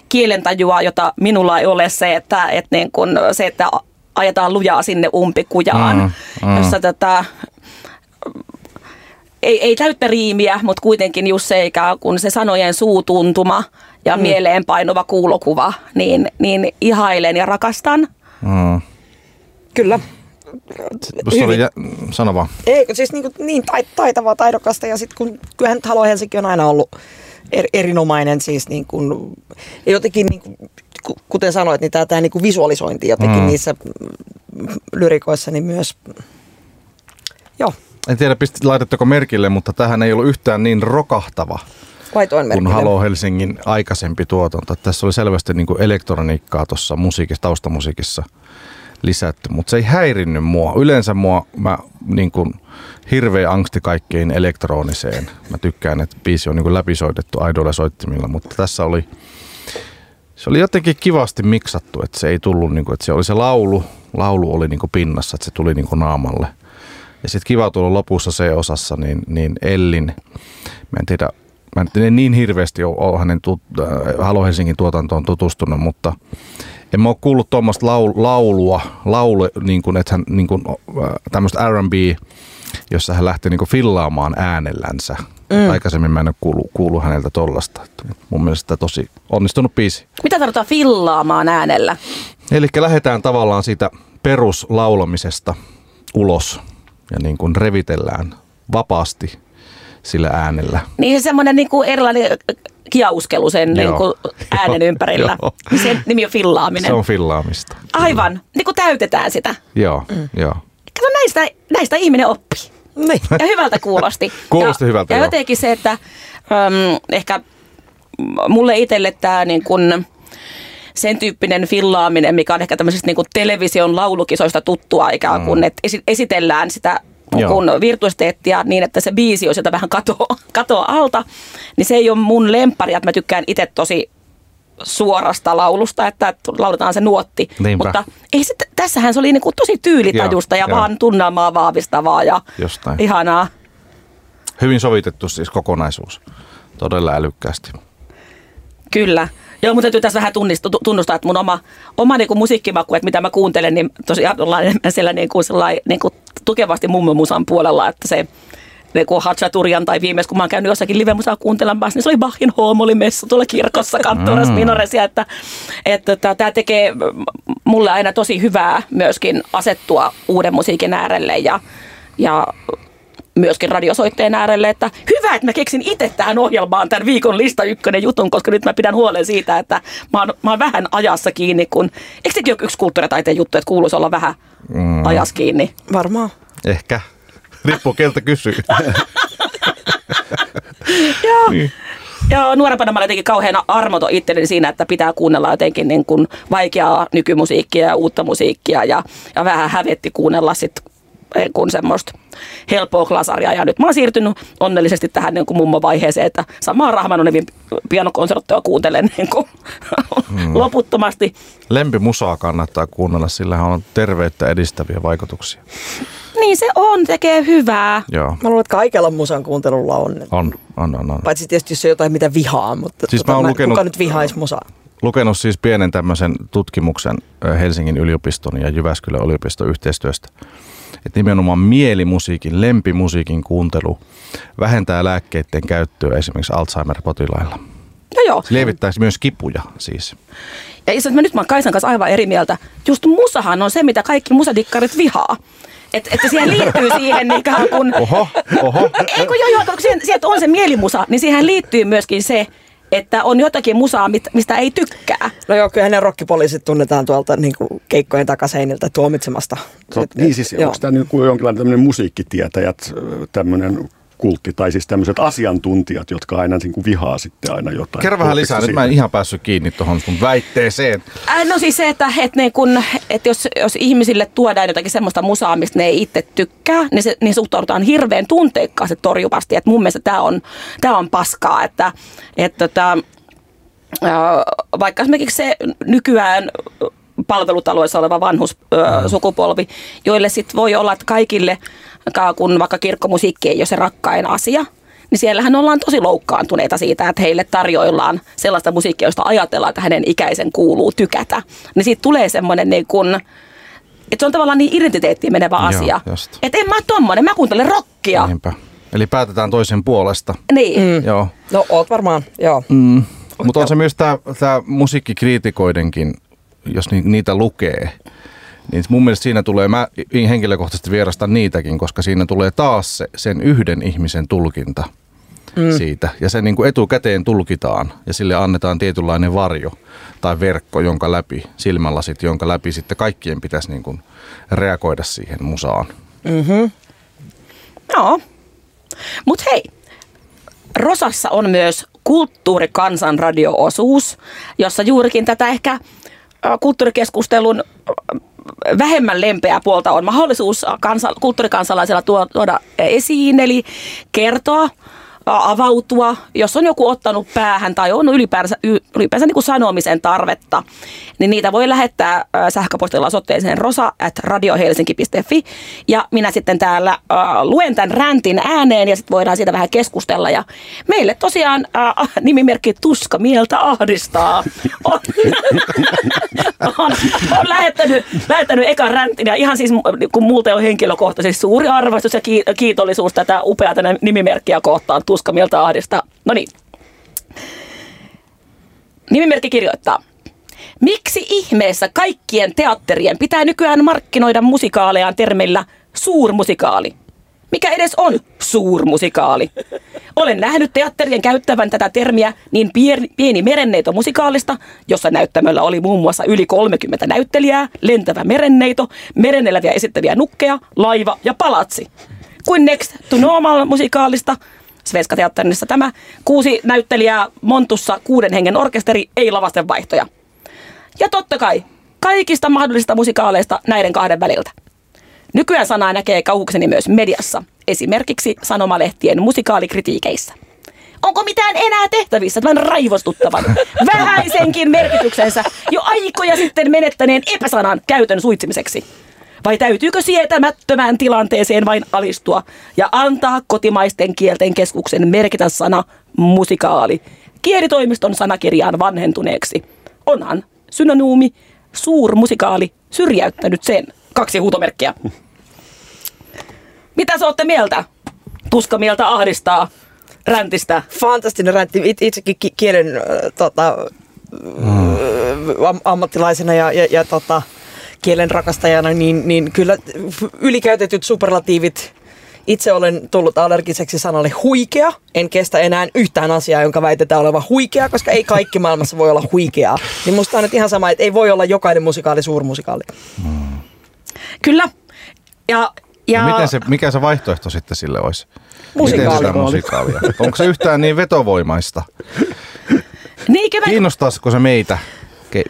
kielentajua, jota minulla ei ole se, että, että niin kun, se, että ajetaan lujaa sinne umpikujaan, Mm, mm. jossa tota, ei, ei täyttä riimiä, mutta kuitenkin just se ikään kuin se sanojen suutuntuma ja mm. mieleen painuva kuulokuva, niin, niin ihailen ja rakastan. Mm. Kyllä. Oli, jä... sano vaan. Eikö siis niin, niin tait- taitavaa, taidokasta ja sitten kun kyllähän nyt Halo Helsinki on aina ollut er, erinomainen siis niin kuin, ja jotenkin niin kuin, ku- kuten sanoit, niin tämä, tämä niin kuin visualisointi jotenkin Mm. niissä lyrikoissa niin myös, En tiedä, pistit, laitatteko merkille, mutta tähän ei ollut yhtään niin rokahtava laitoin merkille. Halo Helsingin aikaisempi tuotanto. Tässä oli selvästi niin kuin elektroniikkaa tuossa musiikissa, taustamusiikissa lisätty, mutta se ei häirinnyt mua. Yleensä mua mä niin kuin hirveä angsti kaikkein elektroniseen. Mä tykkään, että biisi on niin kuin läpisoitettu aidoilla soittimilla, mutta tässä oli se oli jotenkin kivasti miksattu, että se ei tullut, niin kuin, että se oli se laulu, laulu oli niin kuin pinnassa, että se tuli niin kuin naamalle. Ja sitten kiva tulla lopussa se osassa, niin, niin Ellin, mä en tiedä, mä en niin hirveästi ole, hänen tut, äh, Halo Helsingin tuotantoon tutustunut, mutta en mä ole kuullut tuommoista laul, laulua, laulu, niin kuin, että hän niin kuin, äh, tämmöistä R&B, jossa hän lähti niin kuin fillaamaan äänellänsä. Mm. Aikaisemmin mä en ole kuullut, kuullut häneltä tollasta. Mun mielestä tosi onnistunut biisi. Mitä tarvitaan fillaamaan äänellä? Eli lähdetään tavallaan siitä peruslaulamisesta ulos ja niin kuin revitellään vapaasti sillä äänellä. Niin se semmoinen niin kuin erilainen kiauskelu sen Joo. niin kuin äänen *laughs* Joo. ympärillä. Joo. Niin Sen nimi on fillaaminen. Se on fillaamista. Aivan, niin kuin täytetään sitä. Joo, mm. joo. Kato, näistä, näistä ihminen oppii. Niin. Ja hyvältä kuulosti. *laughs* Kuulosti ja, hyvältä, Ja joo. jotenkin se, että äm, ehkä mulle itselle tämä niin kuin, sen tyyppinen fillaaminen, mikä on ehkä tämmöisistä niin kuin television laulukisoista tuttua ikään kuin, mm. että esi- esitellään sitä Joo. kuin virtuositeettia niin, että se biisi on sieltä vähän katoa, *laughs* katoa alta, niin se ei ole mun lemppari, että mä tykkään itse tosi suorasta laulusta, että lauletaan se nuotti. Niinpä. Mutta ei se, tässähän se oli niin kuin tosi tyylitajusta Joo, ja joo. vaan tunnelmaa vahvistavaa ja Jostain. ihanaa. Hyvin sovitettu siis kokonaisuus. Todella älykkäästi. Kyllä. Joo, mutta täytyy tässä vähän tunnista, tunnustaa, että mun oma, oma niin kuin musiikkimaku, että mitä mä kuuntelen, niin tosiaan ollaan enemmän *laughs* siellä niin kuin niin kuin tukevasti mummomusan puolella, että se niin kuin Hatchaturian tai viimeis, kun mä oon käynyt jossakin livemusaa kuuntelemassa, niin se oli Bachin messu tuolla kirkossa Kantoras mm. Minoresia, että, että, että tämä tekee mulle aina tosi hyvää myöskin asettua uuden musiikin äärelle ja, ja myöskin radiosoitteen äärelle, että hyvä, että mä keksin itse tähän ohjelmaan tämän viikon lista ykkönen jutun, koska nyt mä pidän huolen siitä, että mä oon, mä oon vähän ajassa kiinni, kun eikö sekin ole yksi kulttuuritaiteen juttu, että kuuluisi olla vähän mm. ajassa kiinni? Varmaan. Ehkä. *laughs* Riippuu keltä kysyy. *laughs* Joo. Niin. Joo, nuorempana mä olin jotenkin kauheana armoto itselleni siinä, että pitää kuunnella jotenkin niin kuin vaikeaa nykymusiikkia ja uutta musiikkia ja, ja vähän hävetti kuunnella sitten kun semmoista helppoa klasaria. Ja nyt mä oon siirtynyt onnellisesti tähän niin kuin mummo-vaiheeseen, että samaa Rahmanovin pianokonserttoa kuuntelen niin kuin hmm. loputtomasti. Lempimusaa kannattaa kuunnella, sillä on terveyttä edistäviä vaikutuksia. Niin se on, tekee hyvää. Joo. Mä luulen, että kaikella musan kuuntelulla on. On, on, on. on. Paitsi tietysti jos on jotain, mitä vihaa, mutta siis tota, mä lukenut, kuka nyt vihaisi musaa? Lukenut siis pienen tämmöisen tutkimuksen Helsingin yliopiston ja Jyväskylän yliopiston yhteistyöstä että nimenomaan mielimusiikin, lempimusiikin kuuntelu vähentää lääkkeiden käyttöä esimerkiksi Alzheimer-potilailla. No joo. Se lievittäisi myös kipuja siis. Ja itse mä nyt mä oon Kaisan kanssa aivan eri mieltä. Just musahan on se, mitä kaikki musadikkarit vihaa. Että et siihen liittyy *laughs* siihen niin kun... Oho, oho. Ei kun joo, joo, kun siihen, siihen on se mielimusa, niin siihen liittyy myöskin se, että on jotakin musaa, mistä ei tykkää. No joo, kyllähän ne rokkipoliisit tunnetaan tuolta niin kuin keikkojen takaseiniltä tuomitsemasta. Tot, niin siis, onko tämä niin kuin jonkinlainen tämmöinen musiikkitietäjät, tämmöinen kultti tai siis tämmöiset asiantuntijat, jotka aina niin kuin vihaa sitten aina jotain. Kerro vähän lisää, nyt mä en ihan päässyt kiinni tuohon sun väitteeseen. Äh, no siis se, että, että, niin kun, että jos, jos ihmisille tuodaan jotakin semmoista musaa, mistä ne ei itse tykkää, niin, se, niin suhtaudutaan hirveän tunteikkaasti torjuvasti. Että mun mielestä tämä on, tämä on paskaa, että, että, että äh, vaikka esimerkiksi se nykyään palvelutaloissa oleva vanhus ö, sukupolvi, joille sitten voi olla, että kaikille – kun vaikka kirkkomusiikki ei ole se rakkain asia, niin siellähän ollaan tosi loukkaantuneita siitä, että heille tarjoillaan sellaista musiikkia, josta ajatellaan, että hänen ikäisen kuuluu tykätä. Niin siitä tulee semmoinen niin kuin, että se on tavallaan niin identiteettiin menevä Joo, asia. Että en mä tommonen, mä kuuntelen rockia. Niinpä. Eli päätetään toisen puolesta. Niin. Mm. Joo. No oot varmaan, joo. Mm. Mutta on se myös tämä musiikkikriitikoidenkin, jos ni, niitä lukee, niin mun mielestä siinä tulee, mä henkilökohtaisesti vierastan niitäkin, koska siinä tulee taas se, sen yhden ihmisen tulkinta mm. siitä. Ja se niin kuin etukäteen tulkitaan ja sille annetaan tietynlainen varjo tai verkko, jonka läpi, silmälasit, jonka läpi sitten kaikkien pitäisi niin kuin reagoida siihen musaan. Mm-hmm. Joo. Mutta hei, Rosassa on myös kulttuurikansan radio-osuus, jossa juurikin tätä ehkä kulttuurikeskustelun vähemmän lempeää puolta on mahdollisuus kansa, kulttuurikansalaisella tuoda esiin, eli kertoa avautua, jos on joku ottanut päähän tai on ylipäänsä, ylipäänsä niin kuin sanomisen tarvetta, niin niitä voi lähettää sähköpostilla osoitteeseen rosa at radiohelsinki.fi ja minä sitten täällä luen tämän räntin ääneen ja sitten voidaan siitä vähän keskustella. Ja meille tosiaan äh, nimimerkki Tuska mieltä ahdistaa. On, *laughs* on, on lähettänyt, lähettänyt ekan räntin ja ihan siis kun multa on henkilökohtaisesti suuri arvostus ja kiitollisuus tätä upeata nimimerkkiä kohtaan tuska mieltä ahdista. No niin. Nimimerkki kirjoittaa. Miksi ihmeessä kaikkien teatterien pitää nykyään markkinoida musikaalejaan termillä suurmusikaali? Mikä edes on suurmusikaali? Olen nähnyt teatterien käyttävän tätä termiä niin pieni, merenneito musikaalista, jossa näyttämöllä oli muun muassa yli 30 näyttelijää, lentävä merenneito, mereneläviä esittäviä nukkeja, laiva ja palatsi. Kuin Next to Normal musikaalista, Svenska Teatterissa tämä kuusi näyttelijää Montussa kuuden hengen orkesteri, ei lavasten vaihtoja. Ja totta kai kaikista mahdollisista musikaaleista näiden kahden väliltä. Nykyään sanaa näkee kauhukseni myös mediassa, esimerkiksi sanomalehtien musikaalikritiikeissä. Onko mitään enää tehtävissä tämän raivostuttavan, vähäisenkin merkityksensä jo aikoja sitten menettäneen epäsanan käytön suitsimiseksi? Vai täytyykö sietämättömään tilanteeseen vain alistua ja antaa kotimaisten kielten keskuksen merkitä sana musikaali kielitoimiston sanakirjaan vanhentuneeksi. Onhan synonyymi suurmusikaali syrjäyttänyt sen. Kaksi huutomerkkiä. Mitä sä ootte mieltä? Tuska mieltä ahdistaa räntistä. Fantastinen räntti. It, itsekin ki- kielen äh, tota, mm. am- ammattilaisena ja, ja, ja tota, kielen rakastajana, niin, niin kyllä ylikäytetyt superlatiivit itse olen tullut allergiseksi sanalle huikea. En kestä enää yhtään asiaa, jonka väitetään olevan huikea, koska ei kaikki maailmassa voi olla huikeaa. Niin musta on nyt ihan sama, että ei voi olla jokainen musikaali suurmusikaali. Kyllä. Ja, ja... Ja miten se, mikä se vaihtoehto sitten sille olisi? Musikaali. Miten sitä musikaalia? Onko se yhtään niin vetovoimaista? Niinkö mä... Kiinnostaisiko se meitä,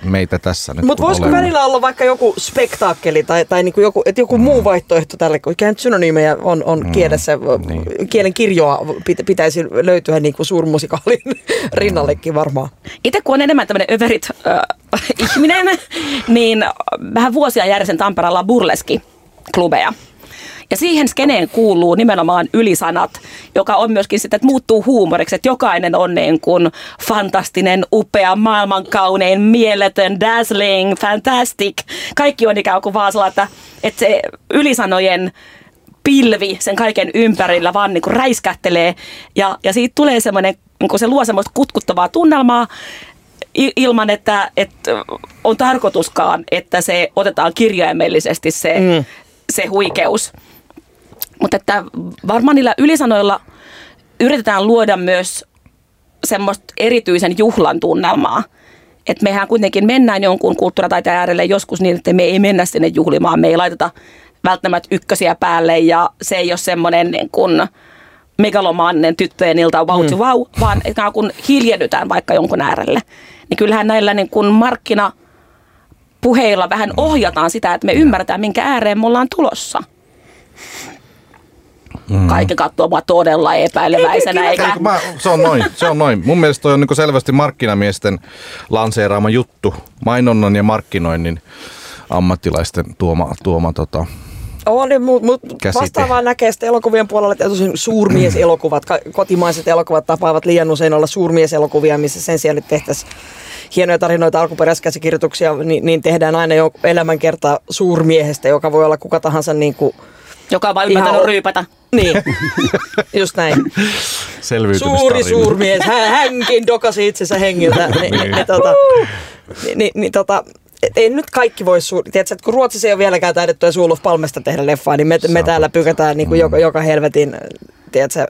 meitä tässä nyt? Mutta voisiko olemme? välillä olla vaikka joku spektaakkeli tai, tai niinku joku, et joku mm. muu vaihtoehto tälle, kun ikään synonyymejä on, on mm. kielessä, Niin. kielen kirjoa pit- pitäisi löytyä niinku suurmusikaalin rinnallekin varmaan. Itse kun on enemmän tämmöinen överit äh, *laughs* ihminen, niin vähän vuosia järjestän Tampereella burleski-klubeja. Ja siihen skeneen kuuluu nimenomaan ylisanat, joka on myöskin sitä, että muuttuu huumoriksi, että jokainen on niin kuin fantastinen, upea, maailmankaunein, mieletön, dazzling, fantastic. Kaikki on ikään kuin vaan sellainen, että, se ylisanojen pilvi sen kaiken ympärillä vaan niin kuin räiskähtelee ja, ja siitä tulee semmoinen, niin kuin se luo semmoista kutkuttavaa tunnelmaa ilman, että, että on tarkoituskaan, että se otetaan kirjaimellisesti se, mm. Se huikeus. Mutta että varmaan niillä ylisanoilla yritetään luoda myös semmoista erityisen juhlan tunnelmaa. Että mehän kuitenkin mennään jonkun kulttuuritaiteen äärelle joskus niin, että me ei mennä sinne juhlimaan. Me ei laiteta välttämättä ykkösiä päälle ja se ei ole semmoinen niin kuin megalomaaninen tyttöjen ilta wow to wow, vaan kuin hiljennytään vaikka jonkun äärelle. Niin kyllähän näillä niin kuin markkina puheilla vähän ohjataan sitä, että me ymmärretään, minkä ääreen me ollaan tulossa. Mm. Kaikki katsoo mua todella epäileväisenä. Eikä... Eikö Mä, se on noin, se on noin. Mun mielestä toi on niin selvästi markkinamiesten lanseeraama juttu. Mainonnan ja markkinoinnin ammattilaisten tuoma, tuoma tota, On, niin, mutta mut Käsite. vastaavaa näkee sitten elokuvien puolella, että tosin suurmieselokuvat, kotimaiset elokuvat tapaavat liian usein olla suurmieselokuvia, missä sen sijaan nyt tehtäisiin hienoja tarinoita, alkuperäiskäsikirjoituksia, niin, niin tehdään aina jo elämänkerta suurmiehestä, joka voi olla kuka tahansa niin kuin, Joka on vain ymmärtänyt Ihan- ryypätä. niin, just näin. *laughs* Suuri suurmies, hän, hänkin dokasi itsensä hengiltä. Ni, ni, ni, tota, ni, ni, ni, tota, et ei nyt kaikki voi, su- tiedätkö, että kun Ruotsissa ei ole vieläkään taidettu ja Suuluf Palmesta tehdä leffaa, niin me, me täällä pykätään niin kuin joka, joka helvetin, tiedätkö,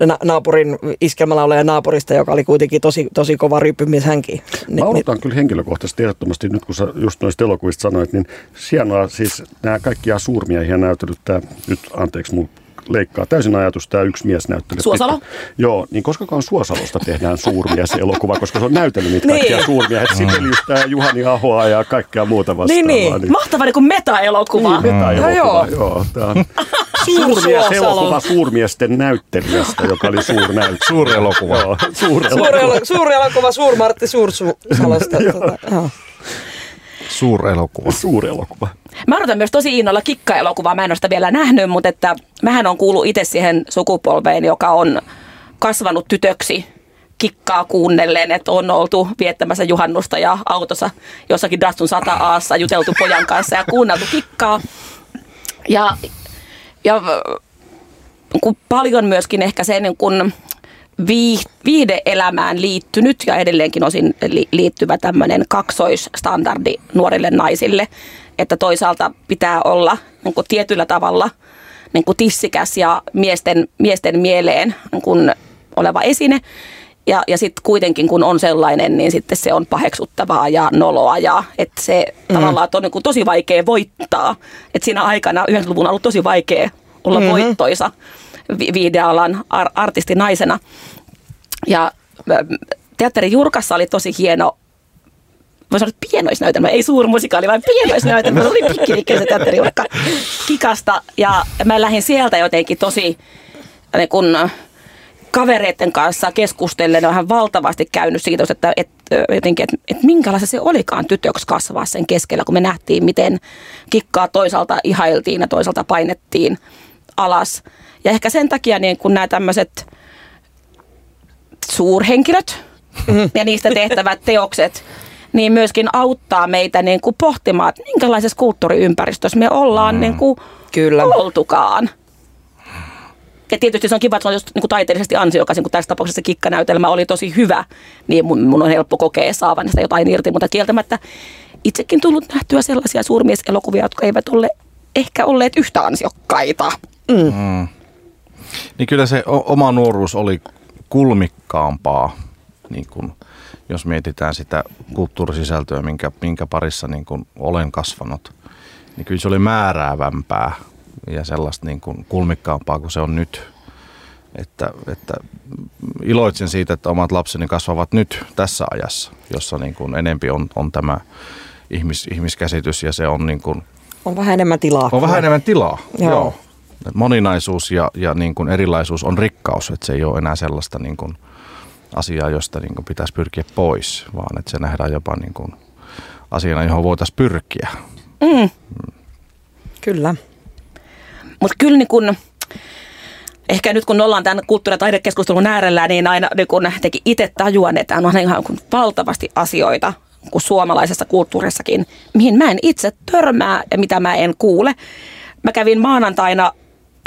na- naapurin iskelmälaulaja naapurista, joka oli kuitenkin tosi, tosi kova ryppymies hänkin. Ni, Mä odotan kyllä henkilökohtaisesti ehdottomasti, nyt kun sä just noista elokuvista sanoit, niin hienoa siis nämä kaikkia suurmiehiä näytellyt, tämä nyt anteeksi mun leikkaa täysin ajatus tämä yksi mies näyttely. Suosalo? Joo, niin koskakaan Suosalosta tehdään suurmieselokuva, koska se on näytellyt niitä kaikkia Niin. suurmiehet. Sibeliusta ja Juhani Ahoa ja kaikkea muuta vastaavaa. niin. Mahtava niin kuin meta-elokuva. Niin, meta-elokuva, joo. joo. Tämä on *laughs* Suosalo. suurmieselokuva suurmiesten näyttelijästä, joka oli suurnäyttelijä. Suuri elokuva. Joo, suuri Suuri, elokuva. elo- suuri elokuva, Suur Martti Suursalosta. *laughs* tota, Suurelokuva. Suuri elokuva. Mä odotan myös tosi innolla kikka-elokuvaa. Mä en ole sitä vielä nähnyt, mutta että mähän on kuullut itse siihen sukupolveen, joka on kasvanut tytöksi kikkaa kuunnellen, että on oltu viettämässä juhannusta ja autossa jossakin Datsun 100 aassa juteltu pojan kanssa ja kuunneltu kikkaa. Ja, ja kun paljon myöskin ehkä se niin kun viihdeelämään liittynyt ja edelleenkin osin li- liittyvä tämmöinen kaksoisstandardi nuorille naisille, että toisaalta pitää olla niin kuin tietyllä tavalla niin kuin tissikäs ja miesten, miesten mieleen niin kuin oleva esine. Ja, ja sitten kuitenkin kun on sellainen, niin sitten se on paheksuttavaa ja noloa ja että se mm. tavallaan on niin tosi vaikea voittaa. Että siinä aikana 90-luvun on ollut tosi vaikea olla mm-hmm. voittoisa vi- viihdealan ar- artisti naisena. Ja teatterin Jurkassa oli tosi hieno voisi sanoa että pienoisnäytelmä, ei suurmusikaali, vaan pienoisnäytelmä. Se oli pikkiliikkeellä se teatterijurkka kikasta. Ja mä lähdin sieltä jotenkin tosi niin kun, kavereiden kanssa keskustellen vähän valtavasti käynyt siitä, että, että jotenkin, että, että minkälaista se olikaan tytöksi kasvaa sen keskellä, kun me nähtiin, miten kikkaa toisaalta ihailtiin ja toisaalta painettiin alas. Ja ehkä sen takia niin kun nämä tämmöiset suurhenkilöt ja niistä tehtävät teokset, niin myöskin auttaa meitä niin kuin pohtimaan, että minkälaisessa kulttuuriympäristössä me ollaan niin kuin Kyllä. oltukaan. Ja tietysti se on kiva, että se on just niin kuin taiteellisesti ansiokas, niin kuin tässä tapauksessa kikkanäytelmä oli tosi hyvä, niin mun, mun on helppo kokea saavan sitä jotain irti, mutta kieltämättä itsekin tullut nähtyä sellaisia suurmieselokuvia, jotka eivät ole ehkä olleet yhtä ansiokkaita. Niin kyllä se oma nuoruus oli kulmikkaampaa, niin kuin, jos mietitään sitä kulttuurisisältöä, minkä, minkä parissa niin kuin olen kasvanut. Niin kyllä se oli määräävämpää ja sellaista niin kuin kulmikkaampaa kuin se on nyt. Että, että iloitsen siitä, että omat lapseni kasvavat nyt tässä ajassa, jossa niin kuin enempi on, on tämä ihmis, ihmiskäsitys ja se on niin kuin, On vähän enemmän tilaa. on vähän enemmän tilaa. Joo. Joo. Moninaisuus ja, ja niin kuin erilaisuus on rikkaus, että se ei ole enää sellaista niin kuin asiaa, josta niin kuin pitäisi pyrkiä pois, vaan että se nähdään jopa niin kuin asiana, johon voitaisiin pyrkiä. Kyllä. Mutta kyllä niin kun, ehkä nyt kun ollaan tämän kulttuuri- ja taidekeskustelun äärellä, niin aina niin kun teki itse tajuan, että on ihan kun valtavasti asioita kuin suomalaisessa kulttuurissakin, mihin mä en itse törmää ja mitä mä en kuule. Mä kävin maanantaina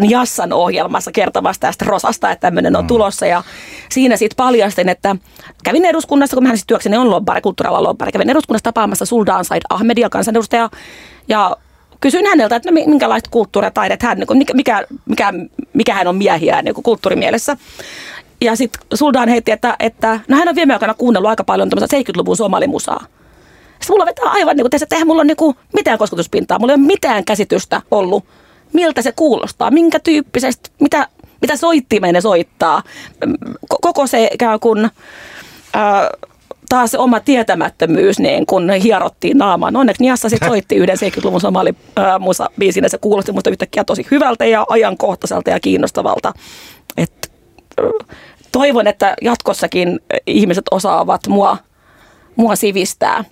Jassan ohjelmassa kertomassa tästä Rosasta, että tämmöinen on tulossa. Ja siinä sitten paljastin, että kävin eduskunnassa, kun mä sitten työkseni on lobbari, kulttuurialan lobbari, kävin eduskunnassa tapaamassa Suldaan Said Ahmedia, kansanedustaja, ja kysyin häneltä, että no, minkälaista kulttuuria taidet hän, niin mikä, mikä, mikä, mikä hän on miehiä niin kulttuurimielessä. Ja sitten Suldaan heitti, että, että no hän on viime aikoina kuunnellut aika paljon 70-luvun somalimusaa. Sitten mulla vetää aivan niin kuin, että eihän mulla ole niin kuin mitään kosketuspintaa, mulla ei ole mitään käsitystä ollut, miltä se kuulostaa, minkä tyyppisesti, mitä, mitä soittimeen ne soittaa. Ko- Koko se ikään kuin, ää, taas se oma tietämättömyys, niin kun hierottiin naamaan. Onneksi Niassa sitten *laughs* soitti yhden 70-luvun somali ää, musa biisin, ja se kuulosti musta yhtäkkiä tosi hyvältä ja ajankohtaiselta ja kiinnostavalta. Et, toivon, että jatkossakin ihmiset osaavat mua, mua sivistää.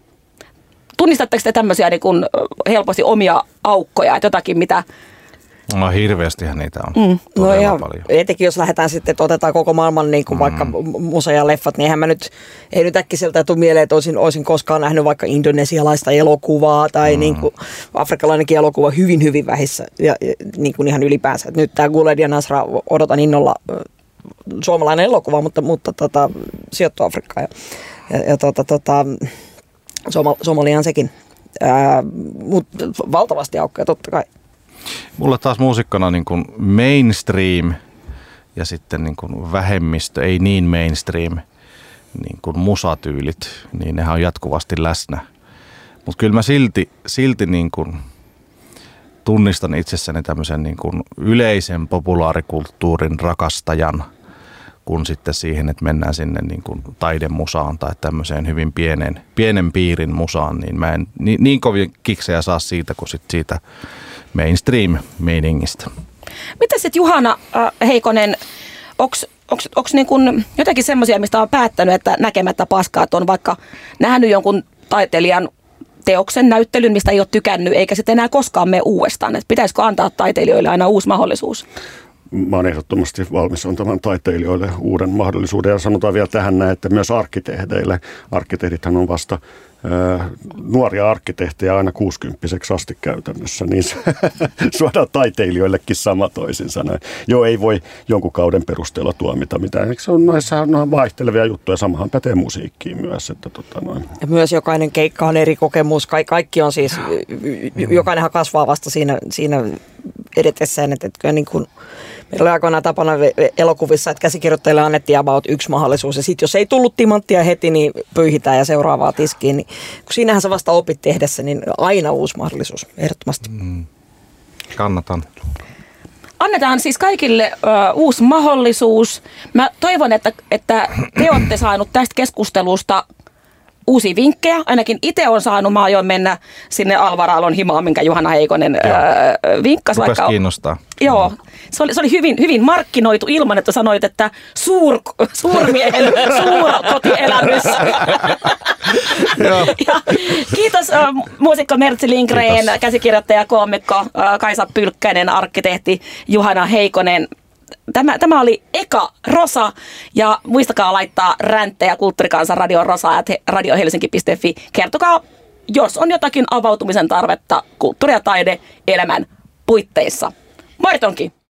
Tunnistatteko te tämmöisiä niin kun, helposti omia aukkoja, että jotakin, mitä No hirveästihän niitä on. No Todella ja paljon. etenkin jos lähdetään sitten, että otetaan koko maailman niin kuin mm. vaikka musa ja leffat, niin eihän mä nyt, ei nyt äkkiseltä tule mieleen, että olisin, olisin koskaan nähnyt vaikka indonesialaista elokuvaa tai mm. niin kuin afrikkalainenkin elokuva hyvin, hyvin vähissä ja, ja niin kuin ihan ylipäänsä. Et nyt tämä Guled ja Nasra odotan innolla suomalainen elokuva, mutta, mutta tota, sijoittuu Afrikkaan ja, ja, ja tota, tota, Soma, Somaliaan sekin. Mutta valtavasti aukkoja totta kai. Mulla taas muusikkona niin kuin mainstream ja sitten niin kuin vähemmistö, ei niin mainstream, niin kuin musatyylit, niin nehän on jatkuvasti läsnä. Mutta kyllä mä silti, silti niin kuin tunnistan itsessäni tämmöisen niin kuin yleisen populaarikulttuurin rakastajan, kun sitten siihen, että mennään sinne niin kuin taidemusaan tai tämmöiseen hyvin pienen, pienen piirin musaan, niin mä en niin, niin kovin kiksejä saa siitä kuin sit siitä mainstream-meiningistä. Mitä sitten Juhana äh, Heikonen, onko niin kun jotakin semmoisia, mistä on päättänyt, että näkemättä paskaa, että on vaikka nähnyt jonkun taiteilijan teoksen näyttelyn, mistä ei ole tykännyt, eikä sitten enää koskaan mene uudestaan. Et pitäisikö antaa taiteilijoille aina uusi mahdollisuus? Mä olen ehdottomasti valmis antamaan taiteilijoille uuden mahdollisuuden. Ja sanotaan vielä tähän näin, että myös arkkitehdeille. Arkkitehdithän on vasta nuoria arkkitehtejä aina 60 asti käytännössä, niin *laughs* suodaan taiteilijoillekin sama toisin sanoen. Joo, ei voi jonkun kauden perusteella tuomita mitään. Eikö Se on noissa on vaihtelevia juttuja, samahan pätee musiikkiin myös. Että tota noin. Ja myös jokainen keikka on eri kokemus. Ka- kaikki on siis, y- jokainenhan kasvaa vasta siinä, siinä edetessään. Että, että niin kuin, meillä oli aikoinaan tapana elokuvissa, että käsikirjoittajille annettiin about yksi mahdollisuus. Ja sitten jos ei tullut timanttia heti, niin pyyhitään ja seuraavaa tiskiin. Niin, kun siinähän sä vasta opit tehdessä, niin aina uusi mahdollisuus, ehdottomasti. Kannatan. Annetaan siis kaikille ö, uusi mahdollisuus. Mä toivon, että, että te olette saanut tästä keskustelusta uusia vinkkejä. Ainakin itse on saanut, mä aion mennä sinne Alvaraalon himaan, minkä Juhana Heikonen ö, vinkkasi. Rupes kiinnostaa. Joo, se oli, se oli hyvin, hyvin markkinoitu ilman, että sanoit, että suur, suurmiehen *laughs* suurkotielämys. ja, kiitos äh, muusikko Mertsi Lindgren, Kiitos. käsikirjoittaja, koomikko äh, Kaisa Pylkkäinen, arkkitehti Juhana Heikonen. tämä, tämä oli eka Rosa ja muistakaa laittaa ränttejä Kulttuurikansan Radio Rosa at radiohelsinki.fi. Kertokaa, jos on jotakin avautumisen tarvetta kulttuuri- ja taide elämän puitteissa. Mortonki!